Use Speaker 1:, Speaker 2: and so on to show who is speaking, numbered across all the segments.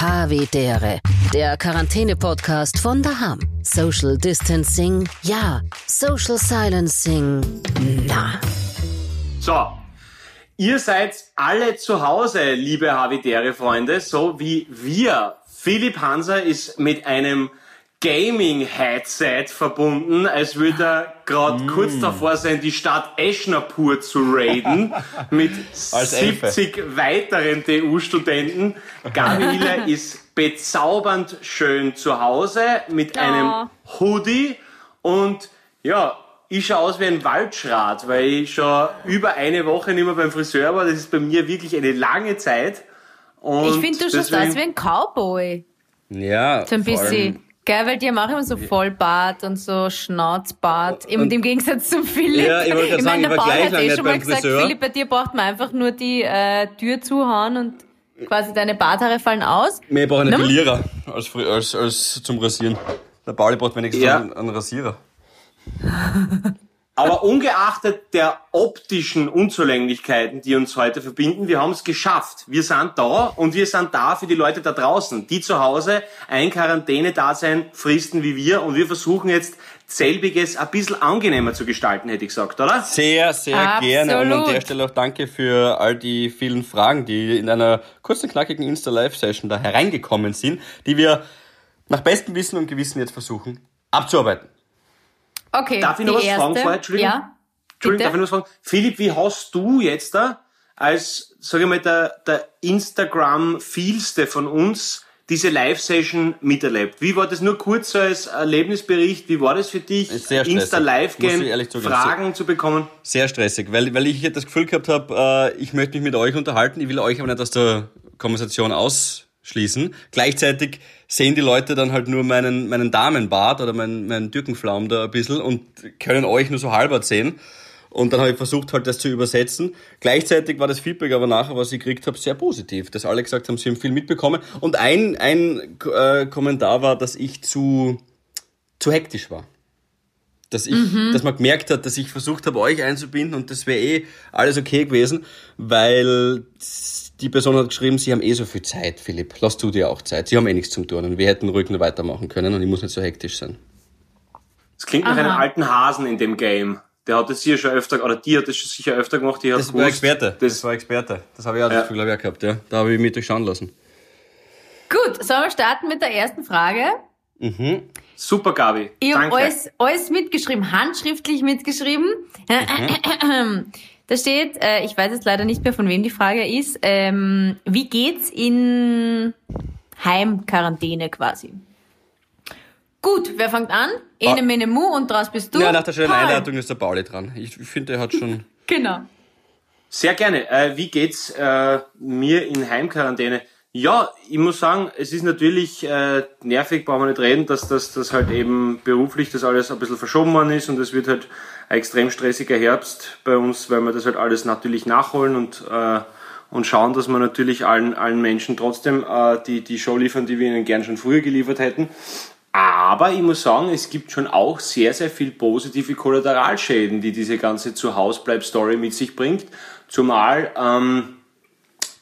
Speaker 1: Havidere, der Quarantäne-Podcast von daheim. Social Distancing, ja. Social Silencing, na.
Speaker 2: So, ihr seid alle zu Hause, liebe Havidere-Freunde, so wie wir. Philipp Hanser ist mit einem Gaming-Headset verbunden, als würde er gerade mm. kurz davor sein, die Stadt Eschnapur zu raiden mit 70 weiteren TU-Studenten. Gabi Hiller ist bezaubernd schön zu Hause mit ja. einem Hoodie und ja, ich schaue aus wie ein Waldschrat, weil ich schon über eine Woche nicht mehr beim Friseur war. Das ist bei mir wirklich eine lange Zeit.
Speaker 3: Und ich finde, du schaust aus wie ein Cowboy.
Speaker 4: Ja.
Speaker 3: So ein bisschen. Geil, weil die haben auch immer so Vollbart und so Schnauzbart. Und, und Im Gegensatz zum Philipp.
Speaker 4: Ja, ich wollte gerade sagen, ich war gleich lange eh schon mal gesagt, Friseur.
Speaker 3: Philipp, bei dir braucht man einfach nur die äh, Tür zuhauen und quasi deine Barthaare fallen aus.
Speaker 4: Wir brauchen einen Verlierer als, als, als zum Rasieren. Der Pauli braucht wenigstens ja. einen, einen Rasierer.
Speaker 2: Aber ungeachtet der optischen Unzulänglichkeiten, die uns heute verbinden, wir haben es geschafft. Wir sind da und wir sind da für die Leute da draußen, die zu Hause ein Quarantäne-Dasein fristen wie wir und wir versuchen jetzt selbiges ein bisschen angenehmer zu gestalten, hätte ich gesagt, oder?
Speaker 4: Sehr, sehr Absolut. gerne und an der Stelle auch danke für all die vielen Fragen, die in einer kurzen, knackigen Insta-Live-Session da hereingekommen sind, die wir nach bestem Wissen und Gewissen jetzt versuchen abzuarbeiten.
Speaker 3: Okay.
Speaker 2: Darf ich noch was
Speaker 3: erste?
Speaker 2: fragen vorher? Entschuldigung.
Speaker 3: Ja.
Speaker 2: Entschuldigung, darf ich noch was fragen? Philipp, wie hast du jetzt da als, sage ich mal, der, der Instagram-Vielste von uns diese Live-Session miterlebt? Wie war das nur kurz so als Erlebnisbericht? Wie war das für dich, Insta-Live-Game Fragen zu bekommen?
Speaker 4: Sehr stressig, weil, weil ich das Gefühl gehabt habe, äh, ich möchte mich mit euch unterhalten, ich will euch aber nicht aus der Konversation ausschließen. Gleichzeitig sehen die Leute dann halt nur meinen, meinen Damenbart oder meinen, meinen Türkenflaum da ein bisschen und können euch nur so halber sehen. Und dann habe ich versucht, halt das zu übersetzen. Gleichzeitig war das Feedback aber nachher, was ich gekriegt habe, sehr positiv. Dass alle gesagt haben, sie haben viel mitbekommen. Und ein, ein äh, Kommentar war, dass ich zu, zu hektisch war. Dass, ich, mhm. dass man gemerkt hat, dass ich versucht habe, euch einzubinden und das wäre eh alles okay gewesen, weil die Person hat geschrieben, sie haben eh so viel Zeit, Philipp. Lass du dir auch Zeit. Sie haben eh nichts zum Tun und wir hätten ruhig nur weitermachen können und ich muss nicht so hektisch sein.
Speaker 2: Das klingt Aha. nach einem alten Hasen in dem Game. Der hat das sicher schon öfter, oder die hat das schon sicher öfter gemacht. Die hat
Speaker 4: das war Experte. Das, das war Experte. Das habe ich auch ja. das Gefühl ich, gehabt, ja. Da habe ich mich durchschauen lassen.
Speaker 3: Gut, sollen wir starten mit der ersten Frage?
Speaker 2: Mhm. Super, Gabi.
Speaker 3: Ich habe alles, alles mitgeschrieben, handschriftlich mitgeschrieben. Mhm. Da steht, äh, ich weiß jetzt leider nicht mehr, von wem die Frage ist, ähm, wie geht's in Heimquarantäne quasi? Gut, wer fängt an? Ene, mene, mu und draus bist du.
Speaker 4: Ja, nach der schönen Paul. Einleitung ist der Pauli dran. Ich finde, er hat schon...
Speaker 3: genau.
Speaker 2: Sehr gerne. Äh, wie geht's äh, mir in Heimquarantäne? Ja, ich muss sagen, es ist natürlich äh, nervig, brauchen wir nicht reden, dass das dass halt eben beruflich das alles ein bisschen verschoben worden ist und es wird halt ein extrem stressiger Herbst bei uns, weil wir das halt alles natürlich nachholen und, äh, und schauen, dass wir natürlich allen, allen Menschen trotzdem äh, die, die Show liefern, die wir ihnen gern schon früher geliefert hätten. Aber ich muss sagen, es gibt schon auch sehr, sehr viel positive Kollateralschäden, die diese ganze Zuhausbleib-Story mit sich bringt. Zumal, ähm,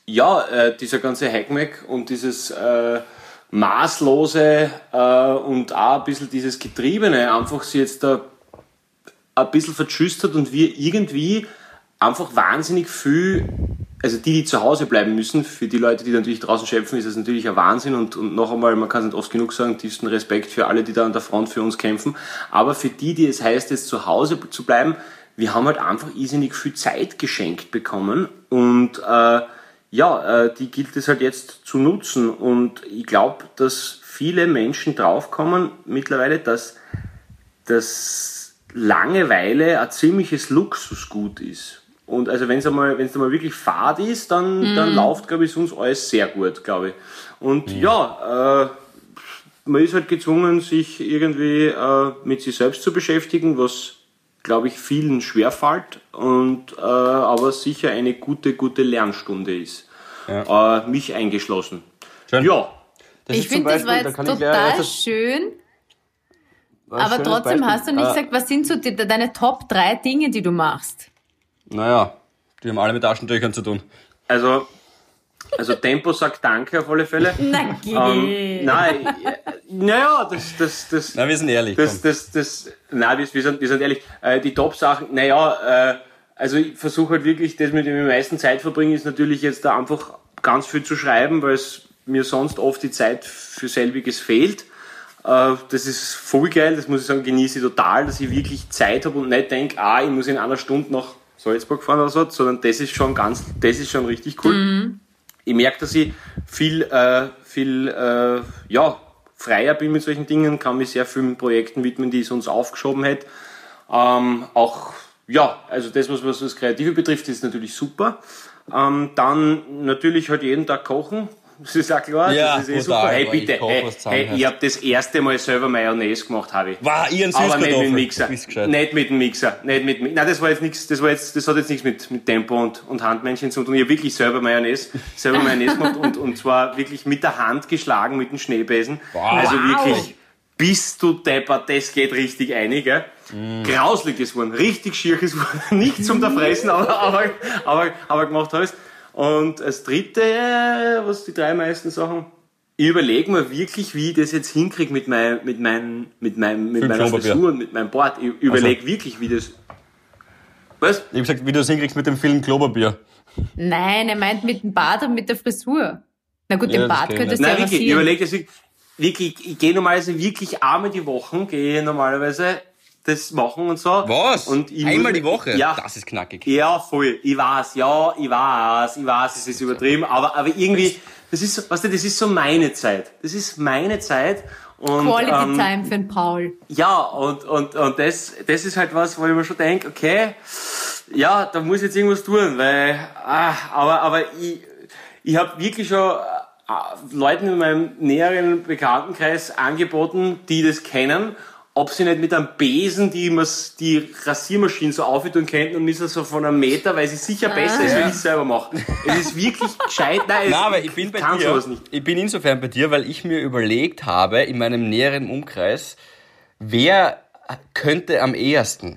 Speaker 2: ja, äh, dieser ganze Hackmack und dieses äh, maßlose äh, und auch ein bisschen dieses Getriebene einfach sie jetzt da ein bisschen verschüstert und wir irgendwie einfach wahnsinnig viel, also die, die zu Hause bleiben müssen, für die Leute, die natürlich draußen schöpfen, ist das natürlich ein Wahnsinn und, und noch einmal, man kann es nicht oft genug sagen, tiefsten Respekt für alle, die da an der Front für uns kämpfen. Aber für die, die es heißt, jetzt zu Hause zu bleiben, wir haben halt einfach irrsinnig viel Zeit geschenkt bekommen und äh, ja, äh, die gilt es halt jetzt zu nutzen und ich glaube, dass viele Menschen draufkommen mittlerweile, dass das Langeweile ein ziemliches Luxusgut ist. Und also wenn es einmal, wenn es einmal wirklich fad ist, dann, mhm. dann läuft, glaube ich, sonst alles sehr gut, glaube ich. Und mhm. ja, äh, man ist halt gezwungen, sich irgendwie äh, mit sich selbst zu beschäftigen, was, glaube ich, vielen schwerfällt und äh, aber sicher eine gute, gute Lernstunde ist. Ja. Äh, mich eingeschlossen.
Speaker 3: Schön. Ja. Das ich finde, das war jetzt da total schön aber trotzdem Beispiel. hast du nicht äh, gesagt, was sind so die, deine Top 3 Dinge, die du machst?
Speaker 4: Naja, die haben alle mit Taschentüchern zu tun.
Speaker 2: Also, Also Tempo sagt Danke auf alle Fälle.
Speaker 3: Na geh.
Speaker 2: Ähm, nein, äh, naja, das, das, das,
Speaker 4: Na, wir sind ehrlich.
Speaker 2: das,
Speaker 4: komm.
Speaker 2: das, das, nein, wir, wir, sind, wir sind ehrlich. Äh, die Top-Sachen, naja, äh, also ich versuche halt wirklich, das mit dem ich am meisten Zeit verbringe, ist natürlich jetzt da einfach ganz viel zu schreiben, weil es mir sonst oft die Zeit für selbiges fehlt. Äh, das ist voll geil, das muss ich sagen, genieße ich total, dass ich wirklich Zeit habe und nicht denke, ah, ich muss in einer Stunde nach Salzburg fahren oder so, sondern das ist schon ganz, das ist schon richtig cool. Ich merke, dass ich viel, äh, viel, äh, ja, freier bin mit solchen Dingen, kann mich sehr vielen Projekten widmen, die ich sonst aufgeschoben hätte. Ähm, auch, ja, also das, was, was das Kreative betrifft, ist natürlich super. Ähm, dann natürlich halt jeden Tag kochen. Das ist auch klar.
Speaker 4: Ja,
Speaker 2: das ist eh super. Hey, bitte, hey, hey, ich habe das erste Mal selber Mayonnaise gemacht, habe ich.
Speaker 4: War ihren
Speaker 2: Aber nicht mit dem. Mixer. Nicht mit dem Mixer. Nicht mit, Mi- nein, das war jetzt nichts, das war jetzt, das hat jetzt nichts mit, mit Tempo und, und Handmännchen zu tun. Ich habe wirklich selber Mayonnaise, selber Mayonnaise gemacht und, und zwar wirklich mit der Hand geschlagen, mit dem Schneebesen. Also
Speaker 3: Wow.
Speaker 2: wirklich, bist du deppert, das geht richtig einig, gell?
Speaker 4: Mm.
Speaker 2: Grauslig geworden, richtig schier geworden. Nicht zum fressen, aber, aber, aber, aber gemacht hast. Und als dritte, äh, was die drei meisten Sachen, ich überlege mir wirklich, wie ich das jetzt hinkriege mit, mein, mit, mein, mit, meinem, mit meiner. Frisur und mit meinem Bart. Ich überlege wirklich, wie das. Was?
Speaker 4: Ich habe gesagt, wie du es hinkriegst mit dem Film Klopapier.
Speaker 3: Nein, er meint mit dem Bart und mit der Frisur. Na gut,
Speaker 4: Ja,
Speaker 3: den
Speaker 4: das
Speaker 3: Bart könntest du
Speaker 2: Nein,
Speaker 3: ja
Speaker 2: wirklich, ich
Speaker 3: rasieren.
Speaker 2: überlege das wirklich. ich gehe normalerweise wirklich einmal die Woche, gehe normalerweise das machen und so.
Speaker 4: Was?
Speaker 2: Und ich
Speaker 4: Einmal
Speaker 2: muss-
Speaker 4: die Woche?
Speaker 2: Ja.
Speaker 4: Das ist knackig.
Speaker 2: Ja, voll. Ich weiß, ja, ich weiß, ich weiß, es ist übertrieben, aber, aber irgendwie, das ist, so- weißt du, das ist so meine Zeit. Das ist meine Zeit. Und,
Speaker 3: Quality
Speaker 2: ähm,
Speaker 3: Time für den Paul.
Speaker 2: Ja, und, und, und das, das ist halt was, wo ich mir schon denke, okay, ja, da muss ich jetzt irgendwas tun, weil, ah, aber, aber ich, ich habe wirklich schon äh, Leuten in meinem näheren Bekanntenkreis angeboten, die das kennen, ob sie nicht mit einem Besen die, Mas- die Rasiermaschine so aufhören könnten und ist so von einem Meter, weil sie sicher besser ist, wenn ich es selber mache. Es ist wirklich gescheit. Nein, es,
Speaker 4: Nein, aber ich bin bei dir.
Speaker 2: sowas nicht.
Speaker 4: Ich bin insofern bei dir, weil ich mir überlegt habe, in meinem näheren Umkreis, wer könnte am ehesten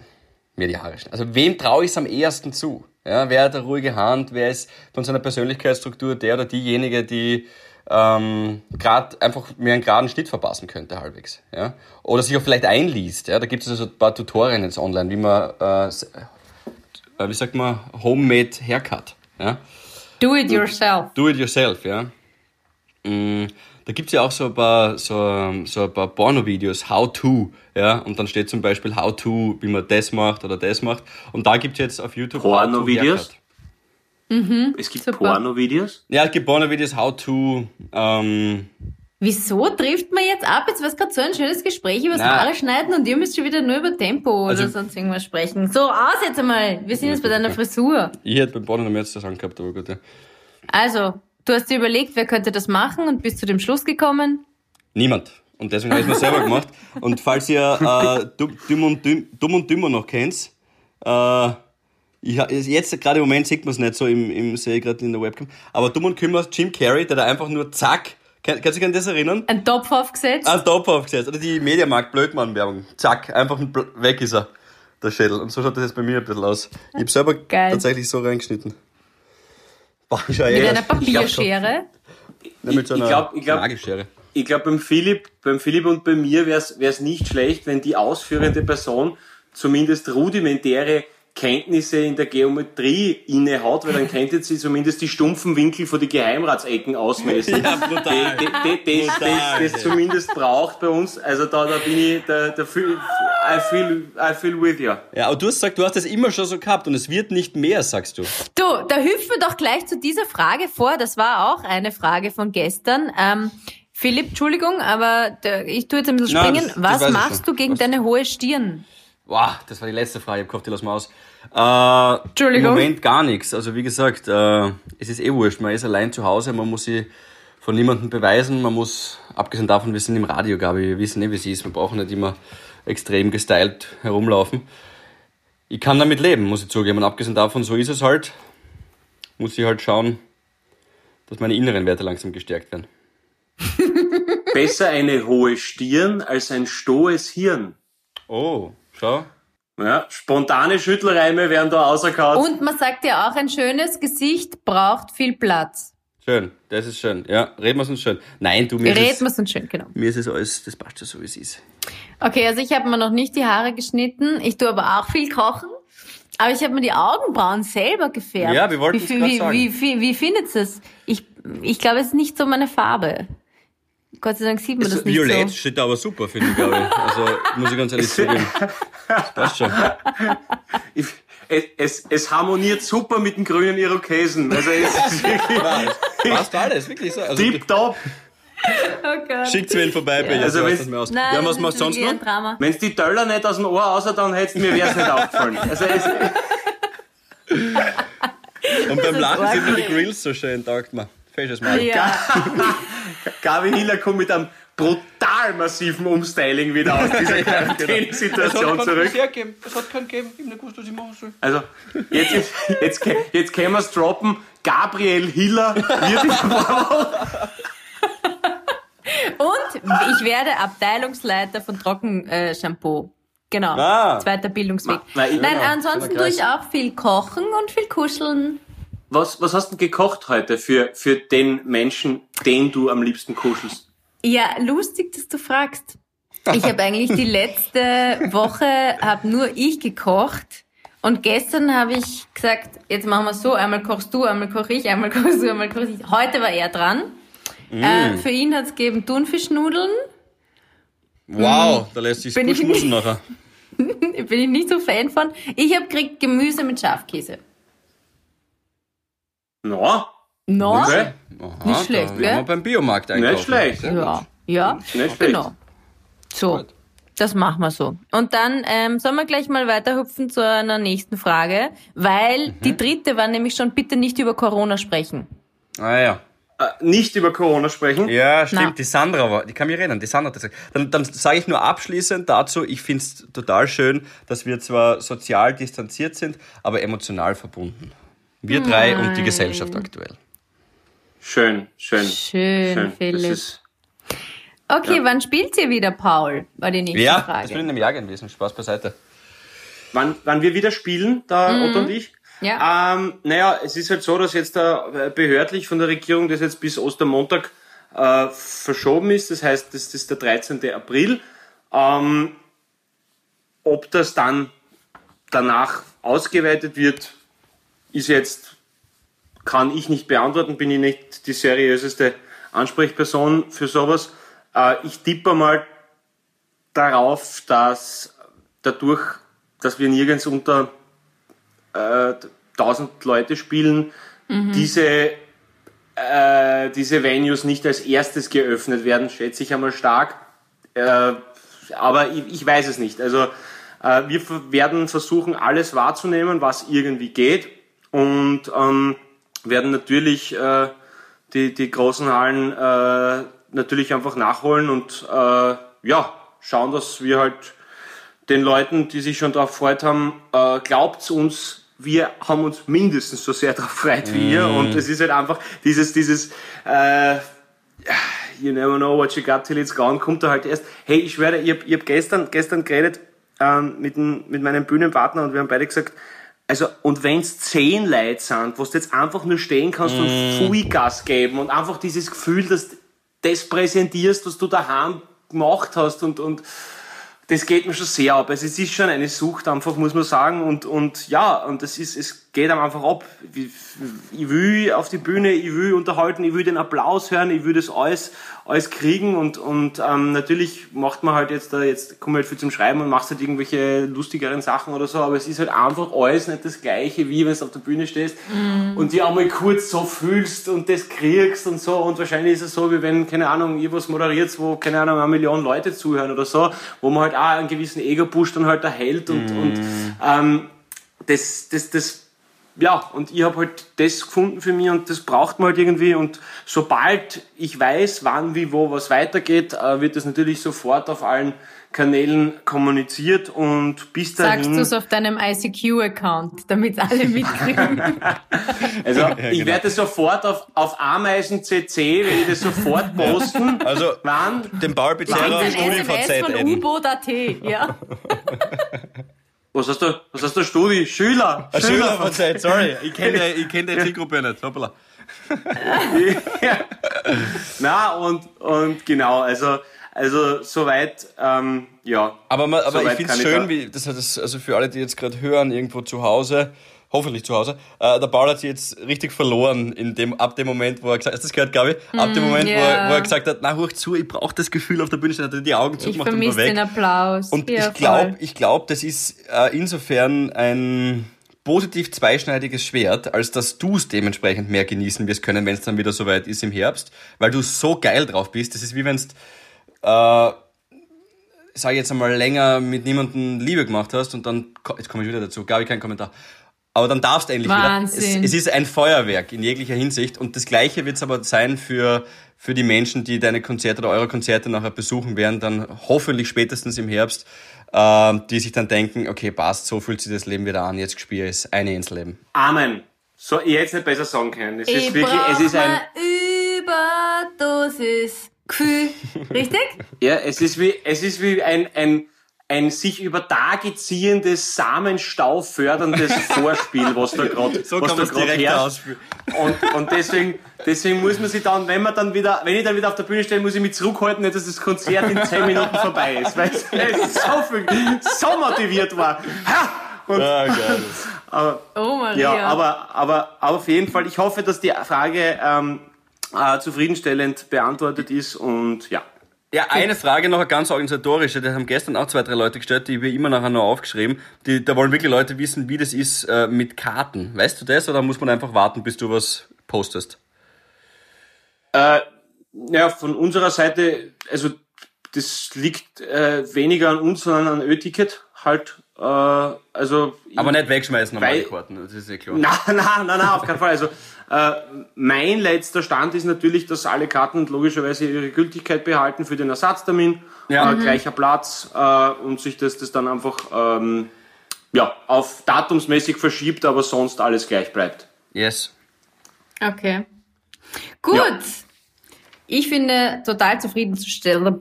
Speaker 4: mir die Haare schneiden? Also wem traue ich es am ehesten zu? Ja, wer hat eine ruhige Hand? Wer ist von seiner Persönlichkeitsstruktur der oder diejenige, die ähm, gerade einfach mir einen geraden Schnitt verpassen könnte halbwegs? Ja? Oder sich auch vielleicht einliest. Ja? Da gibt es also ein paar Tutorien jetzt online, wie man, äh, äh, wie sagt man, Homemade Haircut. Ja?
Speaker 3: Do it yourself.
Speaker 4: Do it yourself, ja. Mm, Da gibt's ja auch so ein paar, so, so ein paar Porno-Videos, how to, ja. Und dann steht zum Beispiel how to, wie man das macht oder das macht. Und da gibt's jetzt auf YouTube how to
Speaker 2: Porno-Videos?
Speaker 4: Haircut.
Speaker 2: Es gibt. Porno-Videos.
Speaker 4: Ja, es gibt Porno-Videos, how to, ähm,
Speaker 3: Wieso trifft man jetzt ab? Jetzt war es gerade so ein schönes Gespräch über das. Haare schneiden und ihr müsst schon wieder nur über Tempo
Speaker 4: Also-
Speaker 3: oder sonst irgendwas sprechen. So, aus jetzt einmal. Wir sind jetzt bei deiner Frisur.
Speaker 4: ich hätte beim Porno noch mehr zu sagen gehabt, aber gut, ja.
Speaker 3: Also, du hast dir überlegt, wer könnte das machen und bist zu dem Schluss gekommen.
Speaker 4: Niemand. Und deswegen habe ich es mir selber gemacht. Und falls ihr äh, Dumm, Dumm, und Düm, Dumm und Dümmer noch kennt, äh, ich, jetzt gerade im Moment sieht man es nicht so im, im sehe gerade in der Webcam, aber Dumm und Dümmer, Jim Carrey, der da einfach nur zack, kann, kannst du dich an das erinnern?
Speaker 3: Ein Topf aufgesetzt.
Speaker 4: Ein Top aufgesetzt. Oder die Mediamarkt Blödmann-Werbung. Zack, einfach weg ist er, der Schädel. Und so schaut das jetzt bei mir ein bisschen aus. Ich habe selber
Speaker 3: Geil.
Speaker 4: tatsächlich so reingeschnitten. Boah, ich
Speaker 3: mit einer
Speaker 4: ich.
Speaker 3: Papierschere.
Speaker 4: Ja, mit so
Speaker 2: Ich-
Speaker 4: einer
Speaker 2: ich glaub- ich glaub-
Speaker 4: Nagelschere.
Speaker 2: Ich glaube, beim Philipp, beim Philipp und bei mir wäre es nicht schlecht, wenn die ausführende Person zumindest rudimentäre Kenntnisse in der Geometrie innehat, weil dann könnte sie zumindest die stumpfen Winkel von die Geheimratsecken ausmessen.
Speaker 4: Ja, brutal.
Speaker 2: Die- die- die- Das,
Speaker 4: Brutal,
Speaker 2: das, das zumindest braucht bei uns. Also da, da bin ich, da, da feel, I feel, I feel with you.
Speaker 4: Ja, aber du hast gesagt, du hast das immer schon so gehabt und es wird nicht mehr, sagst du.
Speaker 3: Du, da hüpfen wir doch gleich zu dieser Frage vor. Das war auch eine Frage von gestern. Ähm, Philipp, Entschuldigung, aber ich tue jetzt ein bisschen
Speaker 4: Nein,
Speaker 3: springen.
Speaker 4: das- das
Speaker 3: Was machst du gegen
Speaker 4: Was?
Speaker 3: deine hohe Stirn?
Speaker 4: Wow, das war die letzte Frage. Ich hab gehofft, die lassen wir aus. Äh,
Speaker 3: Entschuldigung.
Speaker 4: Im Moment gar nichts. Also wie gesagt, äh, es ist eh wurscht. Man ist allein zu Hause, man muss sich von niemandem beweisen. Man muss, abgesehen davon, wir sind im Radio, ich, wir wissen eh, wie es ist. Wir brauchen nicht immer extrem gestylt herumlaufen. Ich kann damit leben, muss ich zugeben. Und abgesehen davon, so ist es halt. Muss ich halt schauen, dass meine inneren Werte langsam gestärkt werden.
Speaker 2: Besser eine hohe Stirn als ein stohes Hirn.
Speaker 4: Oh, schau.
Speaker 2: Ja, spontane Schüttelreime werden da auserkannt.
Speaker 3: Und man sagt ja auch, ein schönes Gesicht braucht viel Platz.
Speaker 4: Schön, das ist schön. Ja, reden wir uns schön. Nein, du mir
Speaker 3: Reden
Speaker 4: es,
Speaker 3: wir es uns schön, genau.
Speaker 4: mir ist es alles, das passt schon so, wie es ist.
Speaker 3: Okay, also ich habe mir noch nicht die Haare geschnitten. Ich tue aber auch viel kochen. Aber ich habe mir die Augenbrauen selber gefärbt.
Speaker 4: Ja, wir wollten
Speaker 3: wie,
Speaker 4: es grad
Speaker 3: wie,
Speaker 4: sagen.
Speaker 3: wie, wie, wie findet ihr es? Ich, ich glaube, es ist nicht so meine Farbe. Gott sei Dank sieht man das nicht
Speaker 4: Violett
Speaker 3: so.
Speaker 4: steht da aber super, finde ich, glaube ich. Also, muss ich ganz ehrlich. Das passt schon.
Speaker 2: Ich, es, es, es harmoniert super mit den grünen Irokesen. Also es ist wirklich
Speaker 4: Passt alles, wirklich so. Also,
Speaker 2: tipptopp.
Speaker 3: Oh Gott.
Speaker 4: schickt mir ihn vorbei, Peter.
Speaker 2: Also
Speaker 4: so
Speaker 2: wenn-
Speaker 4: mir aus.
Speaker 3: Nein,
Speaker 4: ja, was machst du sonst noch?
Speaker 2: Wenn die Töller nicht aus dem Ohr außer dann hättest mir wär's nicht aufgefallen. Also es,
Speaker 4: Und beim Lachen sind mir die. Grills so schön, taugt mir. Fesches Mal.
Speaker 3: Ja.
Speaker 2: Gabi Hiller kommt mit einem brutal massiven Umstyling wieder aus dieser
Speaker 4: genau.
Speaker 2: Quarantänesituation zurück.
Speaker 4: gegeben. Es hat keinen gegeben. Ich hab nicht gewusst, was ich machen soll.
Speaker 2: Also, jetzt, ist- jetzt, ke- jetzt können wir es droppen. Gabriel Hiller wird in
Speaker 3: Und ich werde Abteilungsleiter von Trockenshampoo. Genau.
Speaker 4: Ah.
Speaker 3: Zweiter Bildungsweg. Nein,
Speaker 2: genau.
Speaker 3: ansonsten tue ich auch viel kochen und viel kuscheln.
Speaker 2: Was, was hast du gekocht heute für, für den Menschen, den du am liebsten kuschelst?
Speaker 3: Ja, lustig, dass du fragst. Ich habe eigentlich die letzte Woche hab nur ich gekocht und gestern habe ich gesagt, jetzt machen wir so, einmal kochst du, einmal koche ich, einmal kochst du, einmal koche ich. Heute war er dran.
Speaker 4: Mm.
Speaker 3: Äh, für ihn hat's gegeben Thunfischnudeln.
Speaker 4: Wow, da lässt sich
Speaker 3: Bin
Speaker 4: gut schmusen nachher.
Speaker 3: Bin ich nicht so Fan von. Ich habe gekriegt Gemüse mit Schafkäse.
Speaker 2: Na,
Speaker 3: No?
Speaker 2: okay.
Speaker 4: Aha,
Speaker 3: Nicht schlecht, gell?
Speaker 4: wir beim Biomarkt einkaufen.
Speaker 2: Nicht schlecht.
Speaker 4: Sehr gut.
Speaker 3: Ja, ja,
Speaker 2: Nicht schlecht.
Speaker 3: genau. So,
Speaker 4: Gut.
Speaker 3: das machen wir so. Und dann ähm, sollen wir gleich mal weiterhüpfen zu einer nächsten Frage, weil
Speaker 4: Mhm.
Speaker 3: die dritte war nämlich schon, bitte nicht über Corona sprechen.
Speaker 4: Ah ja.
Speaker 2: Äh, nicht über Corona sprechen.
Speaker 4: Ja, stimmt.
Speaker 3: Na.
Speaker 4: Die Sandra war, die kann mich erinnern. Die Sandra hat das gesagt. Dann, dann sage ich nur abschließend dazu, ich finde es total schön, dass wir zwar sozial distanziert sind, aber emotional verbunden. Wir drei und die Gesellschaft aktuell.
Speaker 2: Schön, schön.
Speaker 3: Schön,
Speaker 2: schön. Das
Speaker 3: Philipp.
Speaker 2: ist,
Speaker 3: Okay, wann spielt ihr wieder, Paul? War die nächste
Speaker 4: Ja,
Speaker 3: Frage.
Speaker 4: das bin in einem Jahr gewesen. Spaß beiseite.
Speaker 2: wann, wann wir wieder spielen, da Otto und ich.
Speaker 3: Ja.
Speaker 2: Ähm, naja, es ist halt so, dass jetzt da äh, behördlich von der Regierung das jetzt bis Ostermontag äh, verschoben ist. Das heißt, das, das ist der 13. April. Ähm, ob das dann danach ausgeweitet wird, ist jetzt, kann ich nicht beantworten, bin ich nicht die seriöseste Ansprechperson für sowas. Äh, ich tippe mal darauf, dass dadurch, dass wir nirgends unter äh, 1000 Leute spielen, diese, äh, diese Venues nicht als erstes geöffnet werden, schätze ich einmal stark. Äh, aber ich, ich weiß es nicht. Also äh, wir werden versuchen, alles wahrzunehmen, was irgendwie geht und ähm, werden natürlich äh, die, die großen Hallen äh, natürlich einfach nachholen und äh, ja, schauen, dass wir halt den Leuten, die sich schon darauf gefreut haben, äh, glaubt's uns, wir haben uns mindestens so sehr darauf gefreut wie ihr. Und es ist halt einfach dieses, dieses, äh, you never know what you got till it's gone, kommt da halt erst. Hey, ich schwöre, ich hab, ich hab gestern, gestern geredet ähm, mit, dem, mit meinem Bühnenpartner und wir haben beide gesagt, also, und wenn's zehn Leute sind, wo du jetzt einfach nur stehen kannst und Vollgas geben und einfach dieses Gefühl, dass du das präsentierst, was du daheim gemacht hast und, und das geht mir schon sehr ab. Also es ist schon eine Sucht, einfach muss man sagen. Und, und ja, und das ist, es geht einem einfach ab. Ich will auf die Bühne, ich will unterhalten, ich will den Applaus hören, ich will das alles, alles kriegen. Und, und ähm, natürlich macht man halt jetzt da, jetzt kommt halt viel zum Schreiben und machst halt irgendwelche lustigeren Sachen oder so, aber es ist halt einfach alles nicht das Gleiche, wie wenn du auf der Bühne stehst und die einmal kurz so fühlst und das kriegst und so. Und wahrscheinlich ist es so, wie wenn, keine Ahnung, ihr was moderiert, wo, keine Ahnung, eine Million Leute zuhören oder so, wo man halt auch einen gewissen Ego-Push dann halt erhält und, und ähm, das, das, das, ja, und ich habe halt das gefunden für mich und das braucht man halt irgendwie und sobald ich weiß, wann, wie, wo was weitergeht, äh, wird das natürlich sofort auf allen Kanälen kommuniziert und bis dahin...
Speaker 3: Sagst du es auf deinem ICQ-Account, damit alle mitkriegen?
Speaker 2: Also ich werde sofort auf, auf Ameisen CC, werde ich das sofort posten.
Speaker 4: Also,
Speaker 2: Wann?
Speaker 4: den und
Speaker 3: SMS von U-Boot.at, ja.
Speaker 2: Was hast du? Was hast du, Studi? Schüler!
Speaker 4: Schüler von Zeit, sorry. Ich kenne ich kenn die Zielgruppe nicht. Hoppala.
Speaker 2: ja. Na, und, und genau, also, also soweit, ähm, ja.
Speaker 4: Aber, man, aber
Speaker 2: Soweit
Speaker 4: ich finde es schön,
Speaker 2: da-
Speaker 4: wie, das hat das, also für alle, die jetzt gerade hören, irgendwo zu Hause, hoffentlich zu Hause, äh, der Paul hat sich jetzt richtig verloren in dem, ab dem Moment, wo er gesagt hat, das gehört, Gabi? Ab dem Moment, wo, er, wo er gesagt hat, na, hoch zu, ich brauche das Gefühl auf der Bühne, hat er die Augen zugemacht und war
Speaker 3: vermisse
Speaker 4: weg.
Speaker 3: den Applaus.
Speaker 4: Und
Speaker 3: ja,
Speaker 4: ich glaube, ich glaub, das ist äh, insofern ein positiv zweischneidiges Schwert, als dass du es dementsprechend mehr genießen wirst können, wenn es dann wieder soweit ist im Herbst, weil du so geil drauf bist. Das ist wie wenn es, äh, sag ich jetzt einmal, länger mit niemandem Liebe gemacht hast und dann, jetzt komme ich wieder dazu, Gabi, kein Kommentar. Aber dann darfst du endlich
Speaker 3: Wahnsinn.
Speaker 4: wieder. Es, es ist ein Feuerwerk in jeglicher Hinsicht und das Gleiche wird es aber sein für, für die Menschen, die deine Konzerte oder eure Konzerte nachher besuchen werden, dann hoffentlich spätestens im Herbst, äh, die sich dann denken, okay, passt, so fühlt sich das Leben wieder an, jetzt spiele ich es, eine Inseleben.
Speaker 2: Amen. So, ich hätte es nicht besser sagen können. Es ist
Speaker 3: ich
Speaker 2: wirklich, es ist ein,
Speaker 3: Überdosis Gefühl. Richtig?
Speaker 2: ja, es ist wie, es ist wie ein, ein, ein sich über Tage ziehendes Samenstau förderndes Vorspiel, was da gerade,
Speaker 4: So
Speaker 2: was da gerade
Speaker 4: direkt
Speaker 2: herrscht. Und, und deswegen, deswegen muss man sich dann, wenn man dann wieder, wenn ich dann wieder auf der Bühne stehe, muss ich mich zurückhalten, nicht, dass das Konzert in 10 Minuten vorbei ist, weil es so viel, so motiviert war. Ha! Und,
Speaker 4: Ah, geil.
Speaker 3: Oh Maria.
Speaker 2: ja, aber, aber, aber auf jeden Fall, ich hoffe, dass die Frage ähm, äh, zufriedenstellend beantwortet ist und ja.
Speaker 4: Ja, eine Frage noch, eine ganz organisatorische, die haben gestern auch zwei, drei Leute gestellt, die wir immer nachher noch aufgeschrieben. Die, da wollen wirklich Leute wissen, wie das ist äh, mit Karten. Weißt du das oder muss man einfach warten, bis du was postest?
Speaker 2: Äh, ja, von unserer Seite, also das liegt äh, weniger an uns, sondern an Ö-Ticket halt. Äh, also
Speaker 4: Aber nicht wegschmeißen normale
Speaker 2: Weil-
Speaker 4: Karten, das ist eh klar.
Speaker 2: Na, na, na, na, auf keinen Fall. Also äh, mein letzter Stand ist natürlich, dass alle Karten logischerweise ihre Gültigkeit behalten für den Ersatztermin,
Speaker 4: Ja.
Speaker 2: äh, gleicher Platz äh, und sich das, das dann einfach ähm, ja, auf datumsmäßig verschiebt, aber sonst alles gleich bleibt.
Speaker 4: Yes.
Speaker 3: Okay. Gut.
Speaker 2: Ja.
Speaker 3: Ich finde total zufriedenzustellen.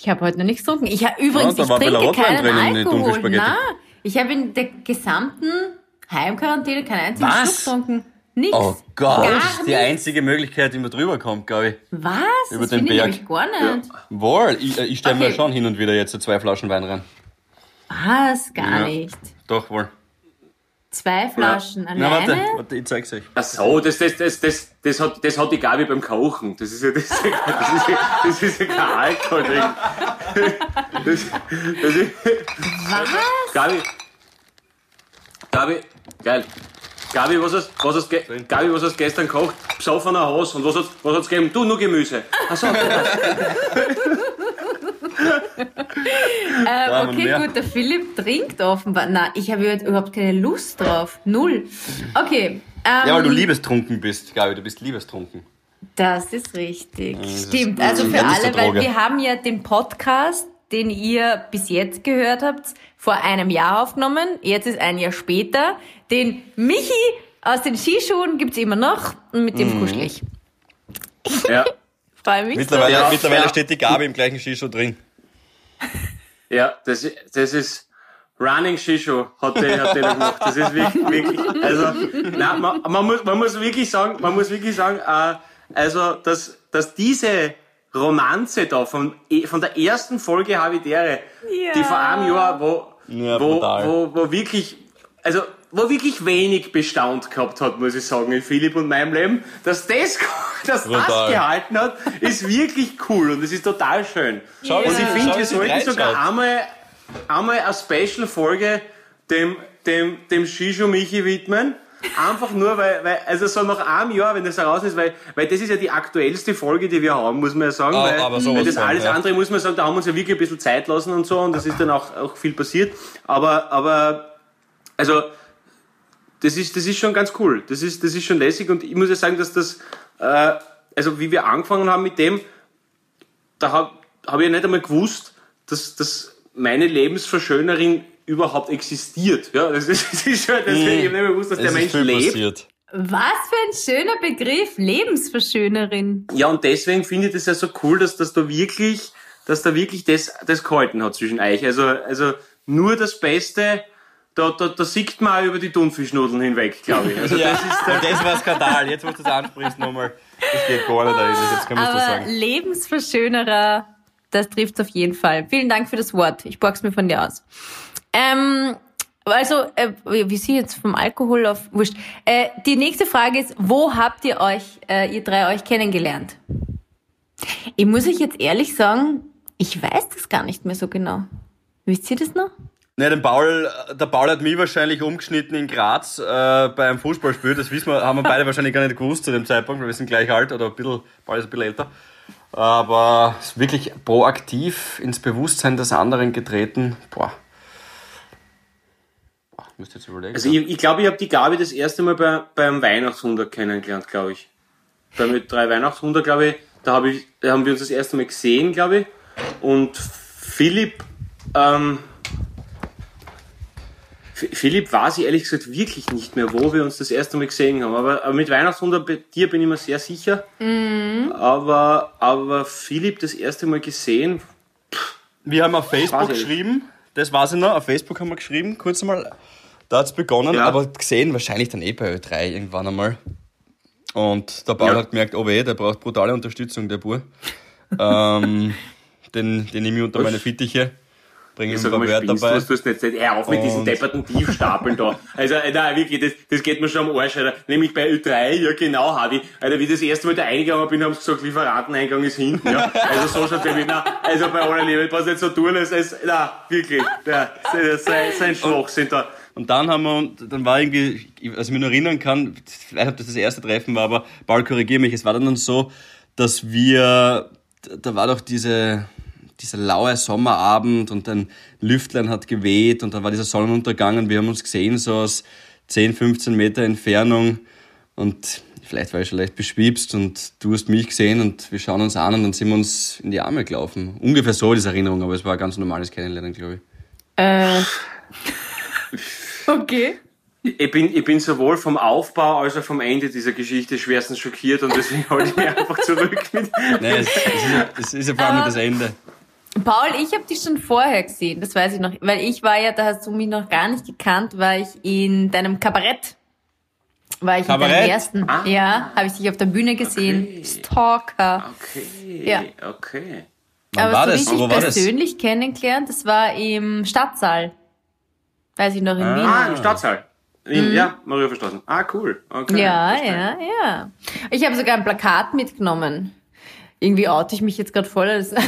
Speaker 3: Ich habe heute noch nichts getrunken. Ich habe übrigens,
Speaker 4: Ja,
Speaker 3: ich trinke keinen Alkohol. Na, ich habe in der gesamten Heimquarantäne keinen einzigen
Speaker 4: Was?
Speaker 3: Schluck getrunken. Nichts.
Speaker 4: Oh Gott,
Speaker 3: Gar
Speaker 4: das ist die einzige Möglichkeit, wie man drüber kommt, glaube ich.
Speaker 3: Was?
Speaker 4: Über
Speaker 3: das
Speaker 4: den
Speaker 3: ich
Speaker 4: Berg.
Speaker 3: nämlich gar nicht.
Speaker 4: Wohl, ich, äh, ich stelle
Speaker 3: Okay.
Speaker 4: mir schon hin und wieder jetzt so zwei Flaschen Wein rein.
Speaker 3: Was? Gar
Speaker 4: Ja.
Speaker 3: nicht.
Speaker 4: Doch, wohl.
Speaker 3: Zwei Flaschen
Speaker 4: warte,
Speaker 3: alleine?
Speaker 4: warte, ich zeig's euch.
Speaker 2: Ach so, das, das, das, das, das, hat, das hat die Gabi beim Kochen. Das ist ja, das, ist ja- das ist ja, das ist ja kein Alkohol drin. Das, das ist,
Speaker 3: Was?
Speaker 2: Gabi, Gabi, geil. Gabi, was hast, was hast, Gabi, was hast gestern gekocht? Psoffener Haus. Und was hat's, was hat's gegeben? Du, nur Gemüse. Ach so, okay.
Speaker 3: Äh, okay,
Speaker 4: mehr.
Speaker 3: gut, der Philipp trinkt offenbar. Na, ich habe überhaupt keine Lust drauf. Null. Okay. Ähm,
Speaker 4: Ja, weil du liebestrunken bist, Gabi, du bist liebestrunken.
Speaker 3: Das ist richtig.
Speaker 4: ist-
Speaker 3: Stimmt.
Speaker 4: das
Speaker 3: Also
Speaker 4: ist
Speaker 3: für alle, weil wir haben ja den Podcast, den ihr bis jetzt gehört habt, vor einem Jahr aufgenommen. Jetzt ist ein Jahr später. Den Michi aus den Skischuhen gibt's immer noch und mit
Speaker 4: Mhm.
Speaker 3: dem kuschel ich.
Speaker 2: Ja,
Speaker 3: Freue mich
Speaker 4: Mittlerweile,
Speaker 2: Ja,
Speaker 4: mittlerweile
Speaker 2: ja.
Speaker 4: steht die Gabi im gleichen Skischuh drin.
Speaker 2: Ja, das, das ist Running Shisho hat der, hat der gemacht. Das ist wirklich, wirklich, also, nein, man, man muss, man muss wirklich sagen, man muss wirklich sagen, äh, also, dass, dass diese Romanze da von, eh- von der ersten Folge Habitäre,
Speaker 3: Ja.
Speaker 2: die vor einem Jahr, wo,
Speaker 4: Ja,
Speaker 2: wo, wo, wo wirklich, also, wo wirklich wenig bestaunt gehabt hat, muss ich sagen, in Philipp und meinem Leben, dass das, dass das gehalten hat, ist wirklich cool und es ist total schön.
Speaker 4: Schau,
Speaker 2: Und ich finde, wir sollten sogar einmal, einmal eine Special-Folge dem, dem, dem Shishu Michi widmen. Einfach nur, weil, weil, also so nach einem Jahr, wenn das heraus ist, weil, weil das ist ja die aktuellste Folge, die wir haben, muss man ja sagen,
Speaker 4: Ah,
Speaker 2: weil,
Speaker 4: aber sowas
Speaker 2: weil das alles
Speaker 4: ja.
Speaker 2: andere muss man sagen, da haben wir uns ja wirklich ein bisschen Zeit lassen und so und das ist dann auch, auch viel passiert. Aber, aber, also, das ist, das ist schon ganz cool. Das ist, das ist schon lässig und ich muss ja sagen, dass das, äh, also wie wir angefangen haben mit dem, da habe hab ich ja nicht einmal gewusst, dass, dass meine Lebensverschönerin überhaupt existiert. Ja, das ist, das ist schon, das ich hab nicht mehr gewusst, dass der
Speaker 4: Es
Speaker 2: Mensch
Speaker 4: ist viel
Speaker 2: lebt.
Speaker 4: passiert.
Speaker 3: Was für ein schöner Begriff. Lebensverschönerin.
Speaker 2: Ja, und deswegen finde ich das ja so cool, dass das da wirklich, dass da wirklich das, das gehalten hat zwischen euch. Also, also nur das Beste. Da, da, da sieht man auch über die Thunfischnudeln hinweg, glaube ich. Also
Speaker 4: Ja,
Speaker 2: das ist
Speaker 4: und das war ein Skandal. Jetzt, wo du das ansprichst, nochmal. Das geht gar nicht eigentlich. Jetzt kann man das sagen.
Speaker 3: Lebensverschönerer, das trifft auf jeden Fall. Vielen Dank für das Wort. Ich borg's mir von dir aus. Ähm, also, äh, wie sie jetzt vom Alkohol auf wurscht. Äh, die nächste Frage ist, wo habt ihr euch, äh, ihr drei euch kennengelernt? Ich muss euch jetzt ehrlich sagen, ich weiß das gar nicht mehr so genau. Wisst ihr das noch?
Speaker 4: Ne, den Paul, der Paul hat mich wahrscheinlich umgeschnitten in Graz äh, bei einem Fußballspiel. Das wissen wir, haben wir beide wahrscheinlich gar nicht gewusst zu dem Zeitpunkt, weil wir sind gleich alt oder ein bisschen, Paul ist ein bisschen älter. Aber wirklich proaktiv ins Bewusstsein des anderen getreten. Boah. Boah, ich müsste jetzt überlegen.
Speaker 2: Also ich, ich glaube, ich habe die Gabi das erste Mal bei, beim Weihnachtswunder kennengelernt, glaube ich. Mit drei Weihnachtswunder, glaube ich, da, hab ich, da haben wir uns das erste Mal gesehen, glaube ich. Und Philipp, ähm, Philipp weiß ich ehrlich gesagt wirklich nicht mehr, wo wir uns das erste Mal gesehen haben. Aber, aber mit Weihnachtswunder bei dir bin ich mir sehr sicher. Aber, aber Philipp das erste Mal gesehen,
Speaker 4: Wir haben auf Facebook geschrieben, das weiß ich noch, auf Facebook haben wir geschrieben, kurz einmal, da hat's begonnen,
Speaker 2: Ja.
Speaker 4: aber gesehen wahrscheinlich dann eh bei Ö3 irgendwann einmal. Und der Paul
Speaker 2: Ja.
Speaker 4: hat gemerkt, oh weh, der braucht brutale Unterstützung, der Bur. ähm, den, den nehme ich unter meine Fittiche, bringe
Speaker 2: Ich
Speaker 4: ein
Speaker 2: sag
Speaker 4: paar Wörter bei.
Speaker 2: was tust du jetzt nicht? Hör auf mit diesen depperten Tiefstapeln da. Also, nein, wirklich, das, das geht mir schon am Arsch, Alter. Nämlich bei Ö3, ja genau, Hardy. Alter, wie ich das erste Mal da eingegangen bin, haben sie gesagt, Lieferanteneingang ist hinten, ja. Also so schaut's nämlich, na, also bei aller Liebe, was nicht so tun, als, als, na, wirklich, ja, sein, sein Schwachsinn da.
Speaker 4: Und dann haben wir, dann war irgendwie, was ich mich noch erinnern kann, vielleicht ob das das erste Treffen war, aber Paul, korrigier mich, es war dann so, dass wir, da war doch diese, dieser laue Sommerabend und ein Lüftlein hat geweht und dann war dieser Sonnenuntergang und wir haben uns gesehen, so aus 10, 15 Meter Entfernung und vielleicht war ich schon leicht beschwipst und du hast mich gesehen und wir schauen uns an und dann sind wir uns in die Arme gelaufen. Ungefähr so diese Erinnerung, aber es war ein ganz normales Kennenlernen, glaube ich.
Speaker 3: Äh, okay.
Speaker 2: Ich bin, ich bin sowohl vom Aufbau als auch vom Ende dieser Geschichte schwerstens schockiert und deswegen halte ich mich einfach zurück mit,
Speaker 4: Nein, es, es, ist, ja- es ist ja vor allem das Ende.
Speaker 3: Paul, ich habe dich schon vorher gesehen, das weiß ich noch. Weil ich war ja, da hast du mich noch gar nicht gekannt, war ich in deinem Kabarett. War ich in
Speaker 4: Kabarett?
Speaker 3: deinem ersten.
Speaker 2: Ah.
Speaker 3: Ja, habe ich dich auf der Bühne gesehen.
Speaker 2: Okay.
Speaker 3: Stalker.
Speaker 2: Okay,
Speaker 3: Ja.
Speaker 2: okay.
Speaker 4: Wann
Speaker 3: Aber
Speaker 4: war
Speaker 3: so
Speaker 4: das? Wo war das?
Speaker 3: persönlich kennengelernt, das war im Stadtsaal. Weiß ich noch, in Wien.
Speaker 2: Ah, im Stadtsaal. In, Ja, Maria Verstraßen. Ah, cool. Okay,
Speaker 3: Mhm. Ja, ja, ja. Ich habe sogar ein Plakat mitgenommen. Irgendwie oute ich mich jetzt gerade voll als...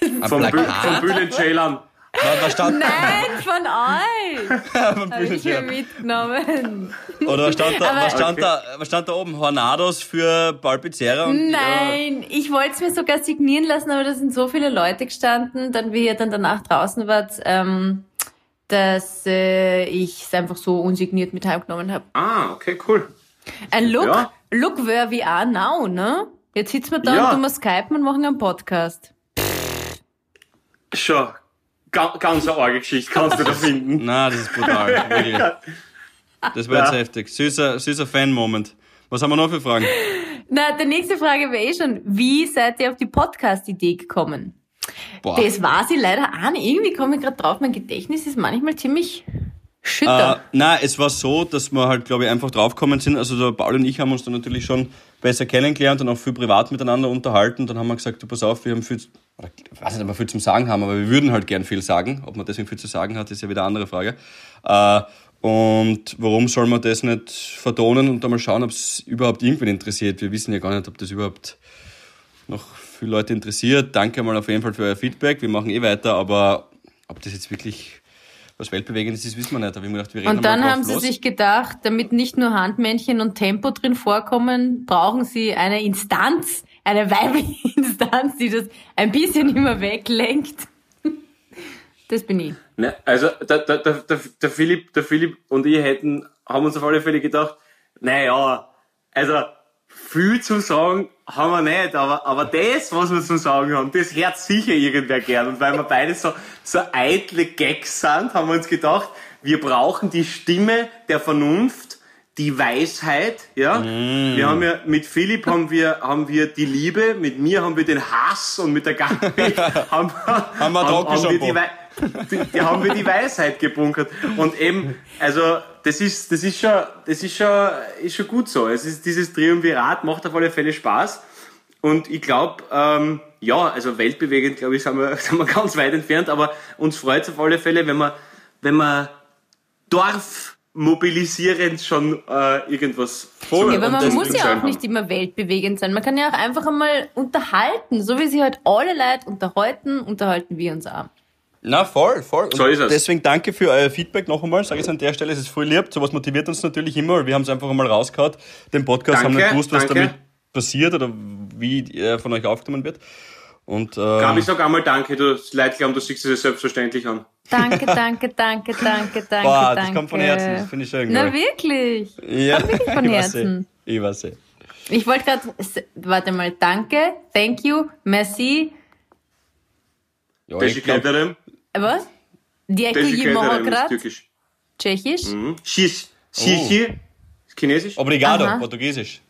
Speaker 4: Ein
Speaker 2: Vom, Bü vom? Bühnenjailern.
Speaker 3: Nein, von euch! Habe ich mir
Speaker 4: Bühnenjail.
Speaker 3: mitgenommen.
Speaker 4: Oder was stand da,
Speaker 3: Aber-
Speaker 4: was stand
Speaker 2: Okay.
Speaker 4: da, was stand da oben? Hornados für Paul Pizzerra und
Speaker 3: Nein, ich wollte es mir sogar signieren lassen, aber da sind so viele Leute gestanden, dann wie ihr dann danach draußen wart, ähm, dass äh, ich es einfach so unsigniert mit heimgenommen habe.
Speaker 2: Ah, okay, cool.
Speaker 3: Ein Look,
Speaker 2: Ja.
Speaker 3: Look where we are now, ne? Jetzt sitzen wir da
Speaker 2: Ja.
Speaker 3: und tun wir Skypen und machen einen Podcast.
Speaker 2: Schon. Ga ganz eine arge Geschichte kannst du da finden.
Speaker 4: Na, das ist brutal, wirklich. Das war jetzt
Speaker 2: Ja.
Speaker 4: heftig. Süßer, süßer Fan-Moment. Was haben wir noch für Fragen?
Speaker 3: Na, die nächste Frage wäre eh schon, wie seid ihr auf die Podcast-Idee gekommen?
Speaker 4: Boah.
Speaker 3: Das war sie leider auch nicht. Irgendwie komme ich gerade drauf, mein Gedächtnis ist manchmal ziemlich schütter.
Speaker 4: Äh, nein, es war so, dass wir halt, glaube ich, einfach draufgekommen sind. Also der Paul und ich haben uns dann natürlich schon besser kennengelernt und auch viel privat miteinander unterhalten. Dann haben wir gesagt, du pass auf, wir haben viel, oder, ich weiß nicht, ob wir viel zum Sagen haben, aber wir würden halt gern viel sagen. Ob man deswegen viel zu sagen hat, ist ja wieder eine andere Frage. Äh, und warum soll man das nicht vertonen und dann mal schauen, ob es überhaupt irgendwen interessiert? Wir wissen ja gar nicht, ob das überhaupt noch viele Leute interessiert. Danke mal auf jeden Fall für euer Feedback. Wir machen eh weiter, aber ob das jetzt wirklich was Weltbewegendes ist, wissen wir nicht. Aber ich hab mir gedacht, wir reden
Speaker 3: Und dann haben sie
Speaker 4: los.
Speaker 3: sich gedacht, damit nicht nur Handmännchen und Tempo drin vorkommen, brauchen sie eine Instanz, eine weibliche Instanz, die das ein bisschen immer weglenkt. Das bin ich.
Speaker 2: Ne, also der, der, der, der, der, Philipp, der Philipp und ich hätten, haben uns auf alle Fälle gedacht, naja, also viel zu sagen haben wir nicht, aber, aber das, was wir zu sagen haben, das hört sicher irgendwer gern. Und weil wir beide so, so eitle Gags sind, haben wir uns gedacht, wir brauchen die Stimme der Vernunft, die Weisheit, ja.
Speaker 4: Mm.
Speaker 2: Wir haben ja, mit Philipp haben wir, haben wir die Liebe, mit mir haben wir den Hass und mit der Gabi haben,
Speaker 4: Haben wir
Speaker 2: haben, wir die,
Speaker 4: Trockenshampoo.
Speaker 2: Die, die haben wir die Weisheit gebunkert. Und eben, also, das ist, das ist schon, das ist schon, ist schon gut so. Es ist, dieses Triumvirat macht auf alle Fälle Spaß. Und ich glaube, ähm, ja, also weltbewegend, glaube ich, sind wir, sind wir ganz weit entfernt, aber uns freut es auf alle Fälle, wenn man, wenn man Dorf mobilisierend schon äh, irgendwas
Speaker 4: Voll.
Speaker 3: Ja, aber man muss ja auch nicht immer weltbewegend sein. Man kann ja auch einfach einmal unterhalten. So wie sie halt alle Leute unterhalten, unterhalten wir uns auch.
Speaker 4: Na, voll, voll. Und
Speaker 2: So ist es.
Speaker 4: Deswegen danke für euer Feedback noch einmal. Sage ich an der Stelle, es ist voll lieb. Sowas motiviert uns natürlich immer, weil wir haben es einfach einmal rausgehauen. Den Podcast haben
Speaker 2: Danke,
Speaker 4: nicht gewusst, was
Speaker 2: danke.
Speaker 4: damit passiert oder wie er von euch aufgenommen wird. Und äh,
Speaker 2: Gabi, sag einmal Danke, du Leute glauben, du siehst es selbstverständlich an.
Speaker 3: Danke, danke, danke, danke, danke,
Speaker 4: boah,
Speaker 3: danke.
Speaker 4: das kommt von Herzen. Das finde ich schön.
Speaker 3: Na
Speaker 4: ich.
Speaker 3: wirklich.
Speaker 4: ja.
Speaker 3: wirklich von Herzen.
Speaker 4: eh. Ich weiß eh.
Speaker 3: Ich wollte gerade, warte mal, danke, thank you, merci,
Speaker 4: Ja, ich glaub,
Speaker 3: was? Dieko
Speaker 2: Teşekkür ederim ist
Speaker 3: Jimohokrat,
Speaker 2: türkisch.
Speaker 3: tschechisch.
Speaker 2: Mhm. Shis. Shishi. Ist Chinesisch.
Speaker 4: Obrigado,
Speaker 3: Aha.
Speaker 4: Portugiesisch.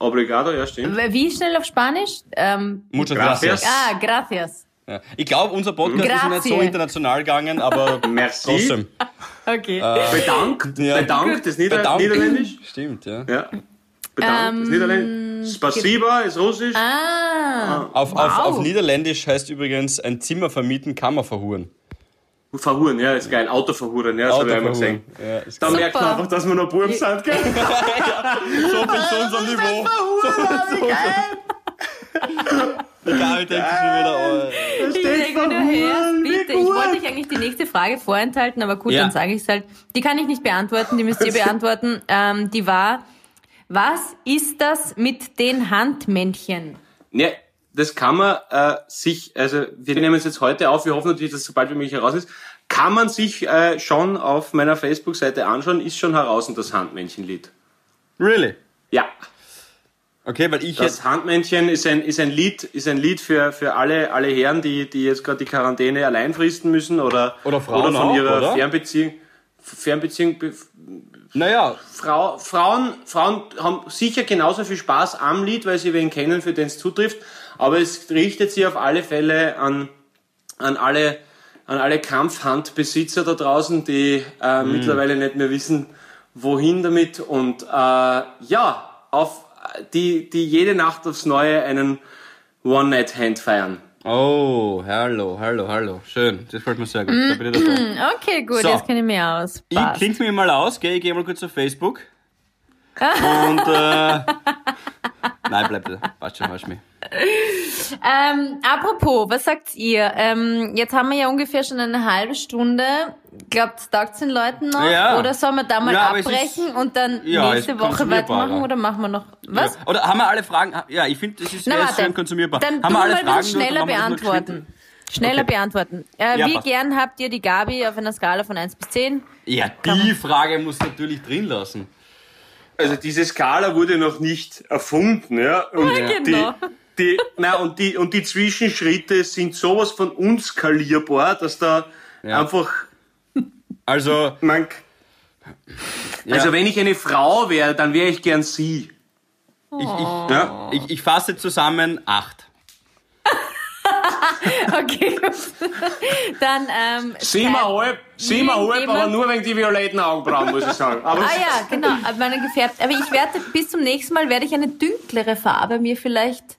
Speaker 2: Obrigado, ja, stimmt.
Speaker 3: Wie schnell auf Spanisch? Ähm,
Speaker 4: Muchas
Speaker 2: Gracias.
Speaker 4: gracias.
Speaker 3: ah, gracias.
Speaker 4: Ja. Ich glaube, unser Podcast ist nicht so
Speaker 3: Grazie.
Speaker 4: international gegangen, aber
Speaker 2: Merci.
Speaker 4: trotzdem.
Speaker 3: Okay.
Speaker 2: Bedankt.
Speaker 4: Ja.
Speaker 2: Bedankt ist Nieder
Speaker 4: Bedankt.
Speaker 2: Niederländisch.
Speaker 4: Stimmt, ja.
Speaker 2: Ja. Bedankt ist Niederländisch. Spasiba ist Russisch.
Speaker 3: Ah,
Speaker 4: Auf,
Speaker 3: Wow.
Speaker 4: auf, auf Niederländisch heißt übrigens ein Zimmer vermieten, Kammer verhuren.
Speaker 2: Verhuren, ja, ist geil. Auto verhuren, ja, das habe ich einmal gesehen.
Speaker 4: Ja,
Speaker 2: Da
Speaker 3: Super.
Speaker 2: merkt man einfach, dass wir noch Buben sind, gell?
Speaker 4: so viel zu unserem Niveau. Egal, ich denke schon wieder, oh,
Speaker 3: ich denke nur her, bitte. Ich wollte euch eigentlich die nächste Frage vorenthalten, aber gut,
Speaker 4: Ja.
Speaker 3: dann sage ich es halt. Die kann ich nicht beantworten, die müsst ihr beantworten. Ähm, die war, was ist das mit den Handmännchen?
Speaker 2: Ne, das kann man äh, sich, also wir nehmen es jetzt heute auf, wir hoffen natürlich, dass es sobald wie möglich heraus ist, kann man sich äh, schon auf meiner Facebook-Seite anschauen, ist schon heraus und das Handmännchenlied.
Speaker 4: Really?
Speaker 2: Ja,
Speaker 4: Okay, weil ich
Speaker 2: das
Speaker 4: jetzt.
Speaker 2: Handmännchen ist ein, ist ein Lied, ist ein Lied für, für alle, alle Herren, die, die jetzt gerade die Quarantäne allein fristen müssen oder,
Speaker 4: Oder Frauen
Speaker 2: oder von
Speaker 4: auch,
Speaker 2: ihrer
Speaker 4: oder?
Speaker 2: Fernbeziehung, Fernbeziehung be-
Speaker 4: Naja,
Speaker 2: Frau, Frauen, Frauen haben sicher genauso viel Spaß am Lied, weil sie wen kennen, für den es zutrifft. Aber es richtet sich auf alle Fälle an, an alle, an alle Kampfhandbesitzer da draußen, die äh,
Speaker 4: Mhm.
Speaker 2: mittlerweile nicht mehr wissen, wohin damit. Und äh, ja, auf die, die jede Nacht aufs Neue einen One-Night-Hand feiern.
Speaker 4: Oh, hallo, hallo, hallo. Schön, das gefällt mir sehr gut. Da bin ich dabei.
Speaker 3: Okay, gut,
Speaker 4: So.
Speaker 3: jetzt kenne ich mich aus.
Speaker 4: Ich
Speaker 3: Passt.
Speaker 4: klinge mir mal aus, gell? Ich gehe mal kurz auf Facebook. Und, äh, nein, bleib da. Passt schon, hast mich.
Speaker 3: Ähm, apropos, was sagt ihr? Ähm, jetzt haben wir ja ungefähr schon eine halbe Stunde. Glaubt, taugt den Leuten noch?
Speaker 4: Ja.
Speaker 3: Oder sollen wir da mal
Speaker 4: Ja, es
Speaker 3: abbrechen
Speaker 4: ist-
Speaker 3: und dann
Speaker 4: Ja,
Speaker 3: nächste Woche weitermachen? Oder machen wir noch was?
Speaker 4: Ja. Oder haben wir alle Fragen? Ja, ich finde, das ist
Speaker 3: Na
Speaker 4: sehr
Speaker 3: warte,
Speaker 4: schön konsumierbar.
Speaker 3: dann
Speaker 4: haben wir alle Fragen?
Speaker 3: schneller beantworten. Schneller
Speaker 4: Okay.
Speaker 3: beantworten. Äh,
Speaker 4: Ja,
Speaker 3: wie
Speaker 4: passt.
Speaker 3: gern habt ihr die Gabi auf einer Skala von 1 bis 10?
Speaker 4: Ja, die Frage muss natürlich drin lassen.
Speaker 2: Also diese Skala wurde noch nicht erfunden, ja. Und
Speaker 3: genau.
Speaker 2: die, die, na, und die, und die Zwischenschritte sind sowas von unskalierbar, dass da
Speaker 4: Ja.
Speaker 2: einfach,
Speaker 4: Also,
Speaker 2: man,
Speaker 4: ja,
Speaker 2: also wenn ich eine Frau wäre, dann wäre ich gern sie.
Speaker 4: ich, ich,
Speaker 2: Ja?
Speaker 4: ich, ich fasse zusammen acht.
Speaker 3: Okay. Dann, ähm,
Speaker 2: Siebeneinhalb, siebeneinhalb, aber nur wegen die violetten Augenbrauen, muss ich sagen. Aber
Speaker 3: Ah ja, genau, meine gefärbt. Aber ich werde bis zum nächsten Mal werde ich eine dünklere Farbe mir vielleicht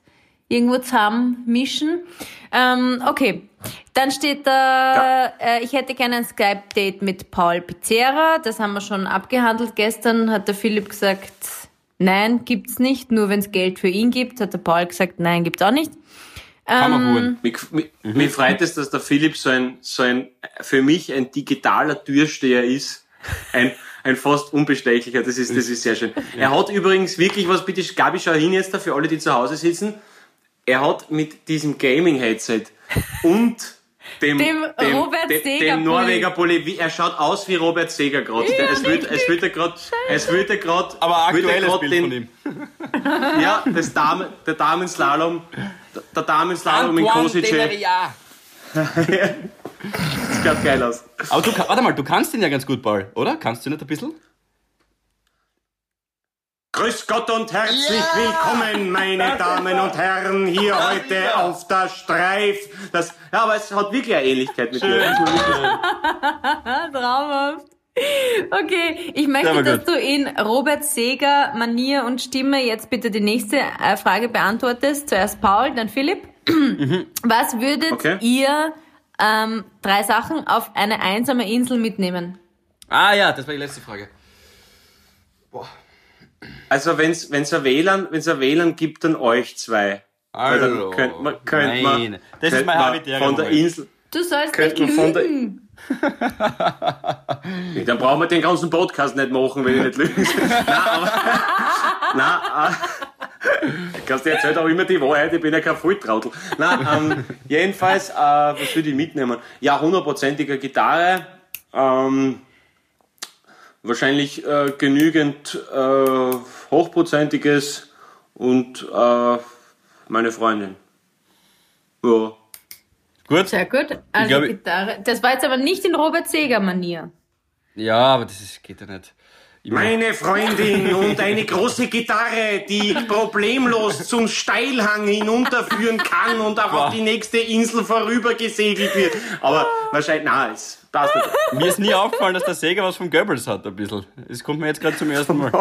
Speaker 3: irgendwo zusammen mischen. Ähm, okay. Dann steht da, äh, ich hätte gerne ein Skype-Date mit Paul Pizzerra. Das haben wir schon abgehandelt. Gestern hat der Philipp gesagt, nein, gibt's nicht. Nur wenn es Geld für ihn gibt, hat der Paul gesagt, nein, gibt's auch nicht.
Speaker 4: Kann man
Speaker 3: Ähm,
Speaker 4: holen.
Speaker 2: mich, mich, mich freut es, dass der Philipp so ein, so ein, für mich ein digitaler Türsteher ist. Ein, ein fast unbestechlicher, das ist, das ist sehr schön. Er hat übrigens wirklich was, bitte Gabi, schau hin jetzt da für alle, die zu Hause sitzen. Er hat mit diesem Gaming-Headset und dem,
Speaker 3: Dem Robert
Speaker 2: dem,
Speaker 3: Seeger
Speaker 2: dem Norweger Pulli, wie, er schaut aus wie Robert Seger gerade. es wird, es wird er gerade, es wird er gerade,
Speaker 4: Aber
Speaker 2: wird er
Speaker 4: aktuelles
Speaker 2: grad
Speaker 4: Bild
Speaker 2: den,
Speaker 4: von ihm.
Speaker 2: Ja, das Damen, der Damenslalom, der Damenslalom in Kosice.
Speaker 4: Deveria.
Speaker 2: Das schaut geil aus.
Speaker 4: Aber du, warte mal, du kannst den ja ganz gut, Paul, oder? Kannst du nicht ein bisschen?
Speaker 2: Grüß Gott und herzlich willkommen, meine Damen und Herren, hier heute auf der Streif. Das, ja, aber es hat wirklich eine Ähnlichkeit mit dir.
Speaker 3: Traumhaft. Okay, ich möchte,
Speaker 4: Ja,
Speaker 3: dass
Speaker 4: gut.
Speaker 3: du in Robert Seger Manier und Stimme jetzt bitte die nächste äh, Frage beantwortest. Zuerst Paul, dann Philipp. Was würdet
Speaker 2: Okay.
Speaker 3: ihr ähm, drei Sachen auf eine einsame Insel mitnehmen?
Speaker 4: Ah ja, das war die letzte Frage.
Speaker 2: Also wenn's, wenn's ein WLAN, wenn's ein WLAN gibt, dann euch zwei.
Speaker 4: Hallo.
Speaker 2: könnte man, könnte man,
Speaker 4: Nein, das ist
Speaker 2: könnte
Speaker 4: mein
Speaker 2: man
Speaker 4: habitärer
Speaker 2: von der. Insel,
Speaker 3: Du sollst nicht
Speaker 2: man
Speaker 3: lügen.
Speaker 2: Dann brauchen wir den ganzen Podcast nicht machen, wenn ich nicht lüge. Nein, aber, nein, äh, kannst du erzählen auch immer die Wahrheit, ich bin ja kein Volltrautel. Nein, ähm, jedenfalls, äh, was würde ich mitnehmen? Ja, hundertprozentige Gitarre, ähm, wahrscheinlich äh, genügend äh, hochprozentiges und äh, meine Freundin. Ja.
Speaker 4: Gut?
Speaker 3: Sehr gut. Also
Speaker 4: glaub, ich-
Speaker 3: Gitarre. Das war jetzt aber nicht in Robert Seger Manier.
Speaker 4: Ja, aber das ist, geht ja nicht. Ich mein,
Speaker 2: Meine Freundin und eine große Gitarre, die problemlos zum Steilhang hinunterführen kann und auch auf die nächste Insel vorüber gesegelt wird. Aber wahrscheinlich, na, es nicht.
Speaker 4: mir ist nie aufgefallen, dass der Säger was von Goebbels hat, ein bisschen. Das kommt mir jetzt gerade zum ersten Mal.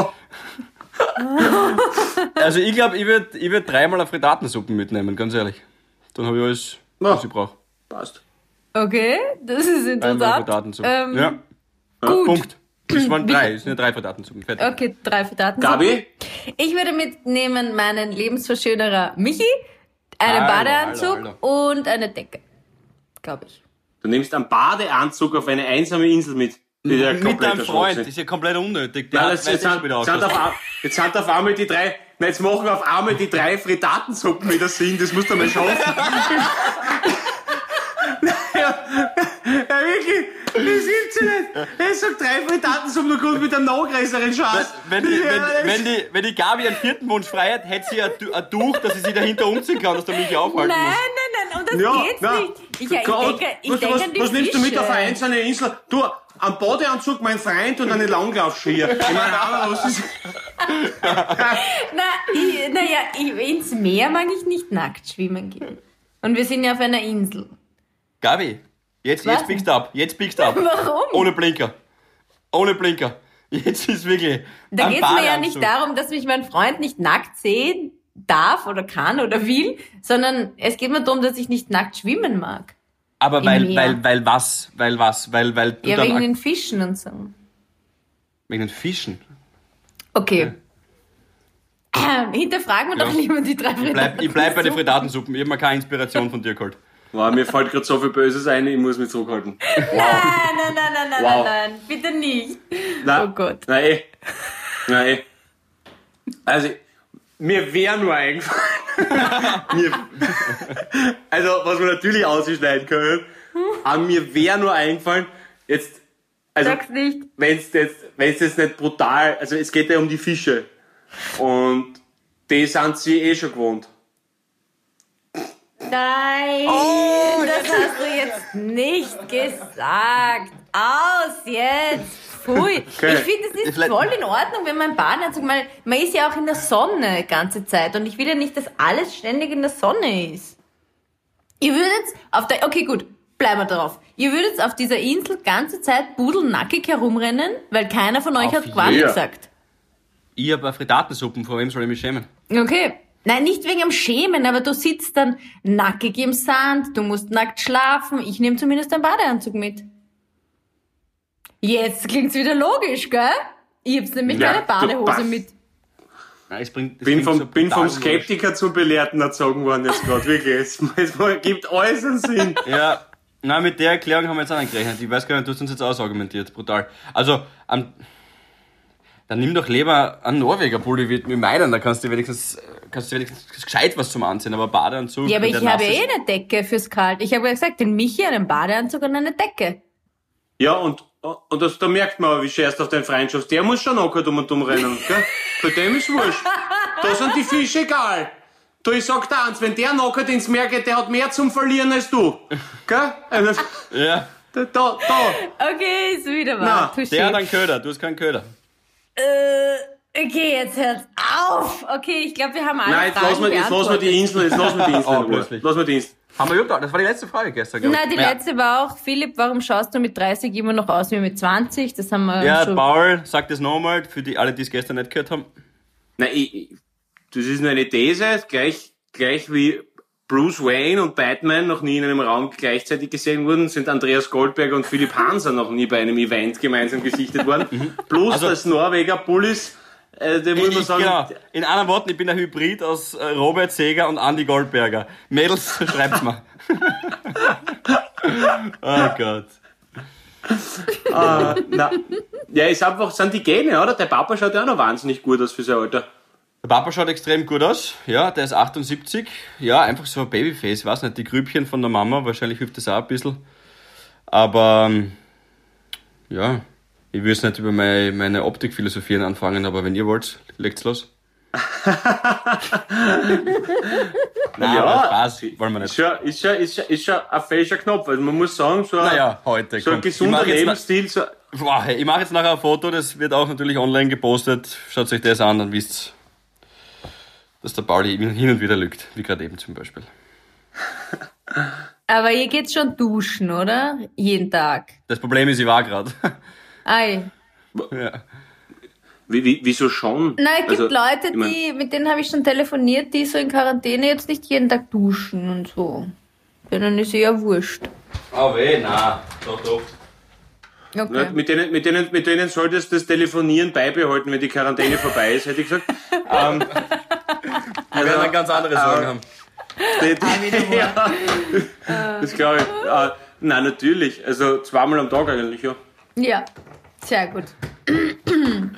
Speaker 4: Also ich glaube, ich würde ich würd dreimal eine Frittatensuppe mitnehmen, ganz ehrlich. Dann habe ich alles,
Speaker 2: Ja.
Speaker 4: was ich brauche.
Speaker 2: Passt.
Speaker 3: Okay, das ist
Speaker 4: Dreimal
Speaker 3: interessant. Ähm,
Speaker 4: ja,
Speaker 3: Gut.
Speaker 4: Punkt. Das waren drei, es sind ja drei Frittatensuppen. Fertig.
Speaker 3: Okay, drei Frittaten.
Speaker 2: Gabi?
Speaker 3: Ich würde mitnehmen meinen Lebensverschönerer Michi, einen
Speaker 4: Hallo,
Speaker 3: Badeanzug
Speaker 4: hallo, hallo.
Speaker 3: und eine Decke. Glaube ich.
Speaker 2: Du nimmst einen Badeanzug auf eine einsame Insel mit.
Speaker 4: Mit deinem Freund,
Speaker 2: Schwachsinn.
Speaker 4: ist ja komplett unnötig. Der
Speaker 2: Nein,
Speaker 4: hat-
Speaker 2: das, jetzt, sind,
Speaker 4: der
Speaker 2: sind
Speaker 4: ausschaut.
Speaker 2: auf, jetzt sind auf einmal die drei, na, jetzt machen auf einmal die drei Frittatensuppen wieder Sinn, das musst du mal schaffen. ja, ja, wirklich, das gibt's ja nicht. Er sagt drei Frittatensuppen, du kommst mit einem noch größeren Scheiß.
Speaker 4: Wenn die,
Speaker 2: Ja,
Speaker 4: wenn, wenn, die, wenn die Gabi einen vierten Wunsch frei hat, hätte sie ein, ein Tuch, dass sie sich dahinter umziehen kann, dass der mich aufhalten
Speaker 3: Nein,
Speaker 4: muss.
Speaker 3: nein, nein, um das
Speaker 2: ja,
Speaker 3: geht's
Speaker 2: na,
Speaker 3: nicht. Ich, ich
Speaker 2: du-
Speaker 3: denke, ich
Speaker 2: was,
Speaker 3: denke
Speaker 2: was,
Speaker 3: an die
Speaker 2: was nimmst du mit
Speaker 3: Fische.
Speaker 2: auf eine einzelne Insel? Du, einen Badeanzug, mein Freund und eine Langlaufskier. Ich meine, aber was ist...
Speaker 3: Na, ich, naja, ich, ins Meer mag ich nicht nackt schwimmen gehen. Und wir sind ja auf einer Insel.
Speaker 4: Gabi, jetzt,
Speaker 3: Was?
Speaker 4: jetzt biegst du ab. Jetzt biegst du ab.
Speaker 3: Warum?
Speaker 4: Ohne Blinker. Ohne Blinker. Jetzt ist wirklich.
Speaker 3: Da
Speaker 4: ein
Speaker 3: geht es mir ja nicht darum, dass mich mein Freund nicht nackt sehen darf oder kann oder will, sondern es geht mir darum, dass ich nicht nackt schwimmen mag.
Speaker 4: Aber weil, weil, weil was? Weil was? Weil, weil du
Speaker 3: Ja,
Speaker 4: dann
Speaker 3: wegen den Fischen und so.
Speaker 4: wegen den Fischen.
Speaker 3: Okay. Ähm, hinterfragen wir
Speaker 4: Ja.
Speaker 3: doch lieber die drei
Speaker 4: Ich bleib, ich bleib bei den
Speaker 3: Frittaten.
Speaker 4: Frittatensuppen. Ich habe mir keine Inspiration von dir geholt.
Speaker 2: Wow, mir fällt gerade so viel Böses ein, ich muss mich zurückhalten.
Speaker 3: Nein, nein, nein, nein, nein,
Speaker 2: Wow.
Speaker 3: nein, nein, bitte nicht.
Speaker 2: Nein,
Speaker 3: Oh Gott.
Speaker 2: Nein, eh. Nein, eh. Also, mir wäre nur eingefallen. also, was wir natürlich ausschneiden können, aber mir wäre nur eingefallen, jetzt, also,
Speaker 3: Sag's nicht.
Speaker 2: wenn's jetzt, wenn's jetzt nicht brutal, also es geht ja um die Fische. Und die sind sie eh schon gewohnt.
Speaker 3: Nein,
Speaker 4: Oh,
Speaker 3: das hast du jetzt nicht gesagt. Aus jetzt. Pfui. Ich finde, es ist
Speaker 4: Vielleicht-
Speaker 3: voll in Ordnung, wenn man Badeanzug mal, man ist ja auch in der Sonne ganze Zeit und ich will ja nicht, dass alles ständig in der Sonne ist. Ihr würdet auf der, okay gut, bleiben wir drauf. Ihr würdet auf dieser Insel ganze Zeit pudelnackig herumrennen, weil keiner von euch
Speaker 4: Auf
Speaker 3: hat
Speaker 2: jeder.
Speaker 3: gesagt.
Speaker 4: Ich habe Frittatensuppen, vor wem soll ich mich schämen?
Speaker 3: Okay. Nein, nicht wegen dem Schämen, aber du sitzt dann nackig im Sand, du musst nackt schlafen. Ich nehme zumindest einen Badeanzug mit. Jetzt klingt's wieder logisch, gell? Ich hab's nämlich
Speaker 2: Ja,
Speaker 3: keine Badehose mit.
Speaker 4: Nein, es bringt, es
Speaker 2: Bin vom,
Speaker 4: so
Speaker 2: bin vom
Speaker 4: brutal logisch.
Speaker 2: Skeptiker zum Belehrten erzogen worden jetzt gerade, wirklich. Es, es gibt alles einen Sinn.
Speaker 4: Ja, na mit der Erklärung haben wir jetzt auch nicht gerechnet. Ich weiß gar nicht, du hast uns jetzt ausargumentiert. Brutal. Also, am, dann nimm doch lieber einen Norweger Pulli wie mit meinen, da kannst du wenigstens, kannst du wenigstens gescheit was zum Anziehen, aber Badeanzug.
Speaker 3: Ja, aber ich habe eh eine Decke fürs Kalt. Ich habe ja gesagt, den Michi einen Badeanzug und eine Decke.
Speaker 2: Ja, und, und das, da merkt man, wie schärst auf deinen Freundschaft. Der muss schon nackert um und um rennen, gell? Bei dem ist wurscht. Da sind die Fische egal. Du, ich sag dir eins, wenn der nackert ins Meer geht, der hat mehr zum Verlieren als du. Gell? Also,
Speaker 4: Ja,
Speaker 2: da, da, da.
Speaker 3: Okay, ist wieder
Speaker 2: Na,
Speaker 3: wahr. Touché.
Speaker 4: der hat einen Köder, du hast keinen Köder.
Speaker 3: Äh, Okay, jetzt hört's auf. Okay, ich glaube, wir haben alle
Speaker 2: Nein, jetzt lassen wir, jetzt lassen wir die Insel, jetzt lassen wir die Insel
Speaker 4: Oh, plötzlich.
Speaker 2: Lassen wir die Insel.
Speaker 4: Haben wir überhaupt, das war die letzte Frage gestern, glaube ich.
Speaker 3: Nein, die
Speaker 4: Ja.
Speaker 3: letzte war auch, Philipp, warum schaust du mit 30 immer noch aus wie mit 20? Das haben wir
Speaker 4: Ja,
Speaker 3: schon.
Speaker 4: Paul, sag das nochmal, für die alle, die es gestern nicht gehört haben.
Speaker 2: Nein, ich, ich- das ist nur eine These, gleich, gleich wie Bruce Wayne und Batman noch nie in einem Raum gleichzeitig gesehen wurden, sind Andreas Goldberg und Philipp Hanser noch nie bei einem Event gemeinsam gesichtet worden. Plus
Speaker 4: Also-
Speaker 2: das Norweger Bullis, äh, der muss man sagen,
Speaker 4: genau. In anderen Worten, ich bin ein Hybrid aus äh, Robert Seger und Andy Goldberger. Mädels, schreibt's mal. oh Gott.
Speaker 2: äh, na, ja, ist einfach, sind die Gene, oder? Der Papa schaut ja auch noch wahnsinnig gut aus für sein Alter.
Speaker 4: Der Papa schaut extrem gut aus. Ja, der ist 78. Ja, einfach so ein Babyface. Weiß nicht, die Grübchen von der Mama, wahrscheinlich hilft das auch ein bisschen. Aber, ähm, ja, ich will jetzt nicht über meine, meine Optikphilosophien anfangen, aber wenn ihr wollt, legt's los. Nein,
Speaker 2: Ja,
Speaker 4: aber Spaß wollen wir
Speaker 2: Ist
Speaker 4: nicht.
Speaker 2: ist schon, ist schon, ist schon ein falscher Knopf. Also man muss sagen, so ein,
Speaker 4: Naja, heute.
Speaker 2: so ein gesunder Lebensstil, so,
Speaker 4: Boah, ich mache jetzt nachher ein Foto, das wird auch natürlich online gepostet. Schaut euch das an, dann wisst dass der Pauli hin und wieder lügt, wie gerade eben zum Beispiel.
Speaker 3: Aber ihr geht schon duschen, oder? Jeden Tag.
Speaker 4: Das Problem ist, ich war gerade.
Speaker 3: Ei.
Speaker 4: ja.
Speaker 2: wie, wie, wieso schon?
Speaker 3: Na, es gibt
Speaker 2: Also,
Speaker 3: Leute,
Speaker 2: ich mein-
Speaker 3: die, mit denen habe ich schon telefoniert, die so in Quarantäne jetzt nicht jeden Tag duschen und so. Denen ist eher wurscht.
Speaker 4: Oh weh, na, doch, doch.
Speaker 3: Okay.
Speaker 2: mit, denen, mit, denen, mit denen solltest du das Telefonieren beibehalten, wenn die Quarantäne vorbei ist, hätte ich gesagt. ähm,
Speaker 4: Wir werden dann ganz andere Sorgen
Speaker 2: äh,
Speaker 4: haben.
Speaker 2: die, die, ja, das glaube ich. Äh, nein, natürlich. Also zweimal am Tag eigentlich, ja.
Speaker 3: Ja, sehr gut.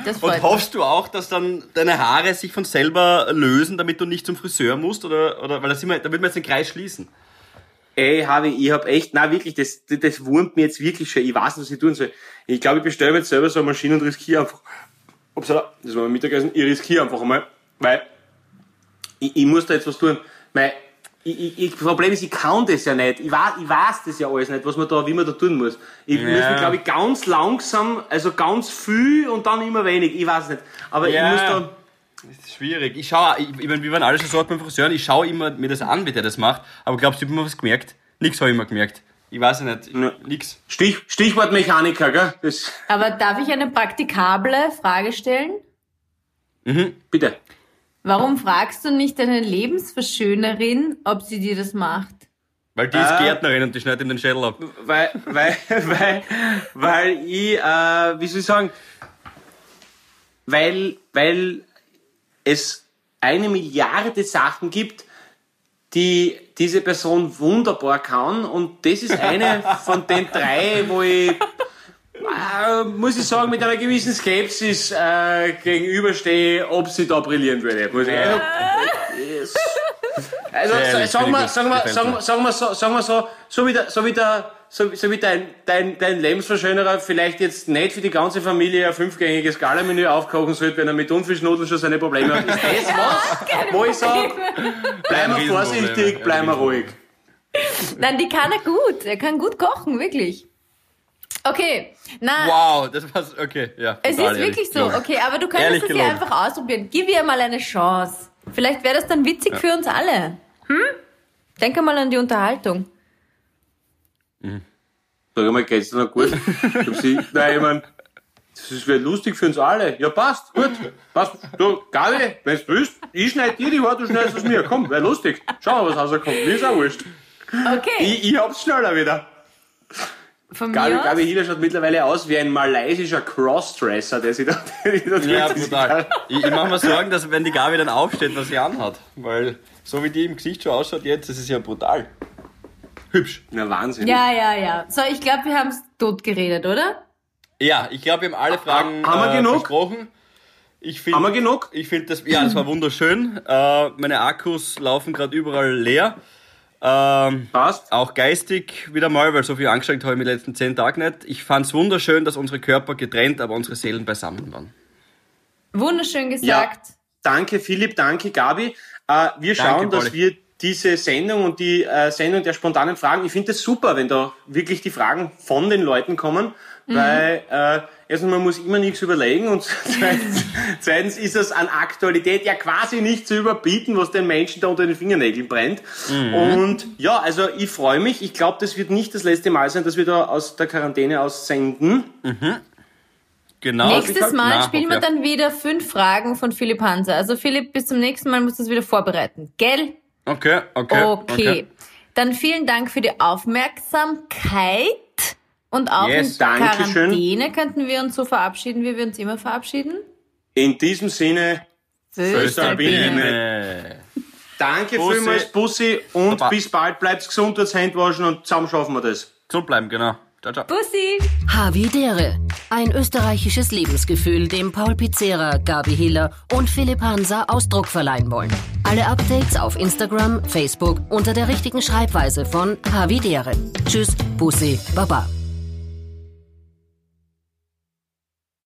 Speaker 3: Das freut
Speaker 4: Und
Speaker 3: mich.
Speaker 4: hoffst du auch, dass dann deine Haare sich von selber lösen, damit du nicht zum Friseur musst? Oder, oder weil da, sind wir, da wird man jetzt den Kreis schließen.
Speaker 2: Ey, Harvey, ich hab echt, na wirklich, das, das, das wurmt mir jetzt wirklich schon. Ich weiß nicht, was ich tun soll. Ich glaube, ich bestelle mir jetzt selber so eine Maschine und riskiere einfach. Upsala, das war mein Mittagessen. Ich riskiere einfach einmal, weil ich, ich muss da jetzt was tun. Weil ich, ich, das Problem ist, ich kann das ja nicht. Ich weiß, ich weiß das ja alles nicht, was man da, wie man da tun muss. Ich muss mich, glaube ich, ganz langsam, also ganz viel und dann immer wenig. Ich weiß nicht. Aber
Speaker 4: Ja.
Speaker 2: ich muss da.
Speaker 4: Das ist schwierig. Ich schaue, ich, ich meine, wir waren alle schon so oft beim Friseur, ich schaue immer mir das an, wie der das macht. Aber glaubst du, ich habe mir was gemerkt? Nix habe ich mir gemerkt. Ich weiß ja nicht,
Speaker 2: Ja.
Speaker 4: nix.
Speaker 2: Stich, Stichwort Mechaniker, gell? Das,
Speaker 3: Aber darf ich eine praktikable Frage stellen?
Speaker 2: bitte.
Speaker 3: Warum fragst du nicht deine Lebensverschönerin, ob sie dir das macht?
Speaker 4: Weil die ist
Speaker 2: Ah.
Speaker 4: Gärtnerin und die schneidet ihm den Schädel ab.
Speaker 2: weil, weil, weil, weil ich, äh, wie soll ich sagen, weil, weil es eine Milliarde Sachen gibt, die diese Person wunderbar kann und das ist eine von den drei, wo ich, äh, muss ich sagen, mit einer gewissen Skepsis äh, gegenüberstehe, ob sie da brillieren würde. Muss ich, also, yes. Also sagen wir,
Speaker 4: ich
Speaker 2: sagen wir,
Speaker 4: gut.
Speaker 2: sagen wir, sagen wir so, sagen wir so, so wie der, so wie der, so, so wie dein, dein, dein Lebensverschönerer vielleicht jetzt nicht für die ganze Familie ein fünfgängiges Galamenü aufkochen sollte, wenn er mit Thunfischnudeln schon seine Probleme hat. Ist das was, wo ich sage, bleiben wir
Speaker 4: Riesenprobleme,
Speaker 2: vorsichtig, wir
Speaker 4: Riesenprobleme.
Speaker 2: ruhig.
Speaker 3: Nein, die kann er gut. Er kann gut kochen, wirklich. Okay, na,
Speaker 4: Wow, das war's, okay, ja.
Speaker 3: es ist
Speaker 4: ehrlich
Speaker 3: wirklich so. Okay, aber du
Speaker 4: Ehrlich
Speaker 3: könntest es ja
Speaker 4: gelogen.
Speaker 3: einfach ausprobieren. Gib ihr mal eine Chance. Vielleicht wäre das dann witzig für uns alle. Hm? Denke mal an die Unterhaltung.
Speaker 2: Sag mal, geht's dir noch gut? Ich hab sie, nein, ich mein, das wäre lustig für uns alle. Ja, passt, gut. Passt. Du, Gabi, wenn's du willst, ich schneide dir die Haare, du schneidest es mir. Komm, wäre lustig. Schau mal, was rauskommt. Mir ist auch wurscht.
Speaker 3: Okay,
Speaker 2: Ich, ich hab's schneller wieder.
Speaker 3: Von
Speaker 2: Gabi. Gabi Hiller schaut mittlerweile aus wie ein malaysischer Crossdresser, der sich da, der
Speaker 4: Ja, brutal. Ich, ich mache mir Sorgen, dass wenn die Gabi dann aufsteht, was sie anhat. Weil so wie die im Gesicht schon ausschaut jetzt, das ist ja brutal. Hübsch.
Speaker 2: Na, Wahnsinn.
Speaker 3: Ja, ja, ja. So, ich glaube, wir haben es tot geredet, oder?
Speaker 4: Ja, ich glaube, wir haben alle Fragen
Speaker 2: haben wir
Speaker 4: äh,
Speaker 2: genug?
Speaker 4: besprochen. Ich find,
Speaker 2: Haben wir genug?
Speaker 4: Ich finde das, ja, das war wunderschön. Äh, meine Akkus laufen gerade überall leer. Ähm,
Speaker 2: Passt.
Speaker 4: auch geistig wieder mal, weil so viel angestrengt habe ich mir die letzten zehn Tage nicht. Ich fand es wunderschön, dass unsere Körper getrennt, aber unsere Seelen beisammen waren.
Speaker 3: Wunderschön
Speaker 2: Ja.
Speaker 3: gesagt.
Speaker 2: Danke Philipp, danke Gabi. Äh, wir schauen, dass
Speaker 4: Pauli.
Speaker 2: wir diese Sendung und die äh, Sendung der spontanen Fragen, ich finde es super, wenn da wirklich die Fragen von den Leuten kommen, weil äh, erstens, man muss immer nichts überlegen und zweitens, zweitens ist es an Aktualität ja quasi nicht zu überbieten, was den Menschen da unter den Fingernägeln brennt.
Speaker 4: Mhm.
Speaker 2: Und ja, also ich freue mich. Ich glaube, das wird nicht das letzte Mal sein, dass wir da aus der Quarantäne aus senden.
Speaker 4: Genau.
Speaker 3: Nächstes Mal
Speaker 4: Na,
Speaker 3: spielen wir
Speaker 4: okay.
Speaker 3: dann wieder fünf Fragen von Philipp Hanser. Also Philipp, bis zum nächsten Mal musst du es wieder vorbereiten. Gell?
Speaker 4: Okay, okay.
Speaker 3: Okay. Dann vielen Dank für die Aufmerksamkeit. Und auch
Speaker 4: Yes,
Speaker 3: in
Speaker 2: Dankeschön.
Speaker 3: Quarantäne könnten wir uns so verabschieden, wie wir uns immer verabschieden.
Speaker 2: In diesem Sinne,
Speaker 3: Föstalpine.
Speaker 4: Äh,
Speaker 2: danke
Speaker 4: Bussi.
Speaker 2: vielmals, Bussi, und
Speaker 4: Baba.
Speaker 2: bis bald. Bleibt gesund, das Handwaschen und zusammen schaffen wir das.
Speaker 4: Gesund bleiben, genau. Ciao, ciao.
Speaker 3: Bussi.
Speaker 1: Havidere. Ein österreichisches Lebensgefühl, dem Paul Pizzera, Gabi Hiller und Philipp Hansa Ausdruck verleihen wollen. Alle Updates auf Instagram, Facebook unter der richtigen Schreibweise von Havidere. Tschüss, Bussi, Baba.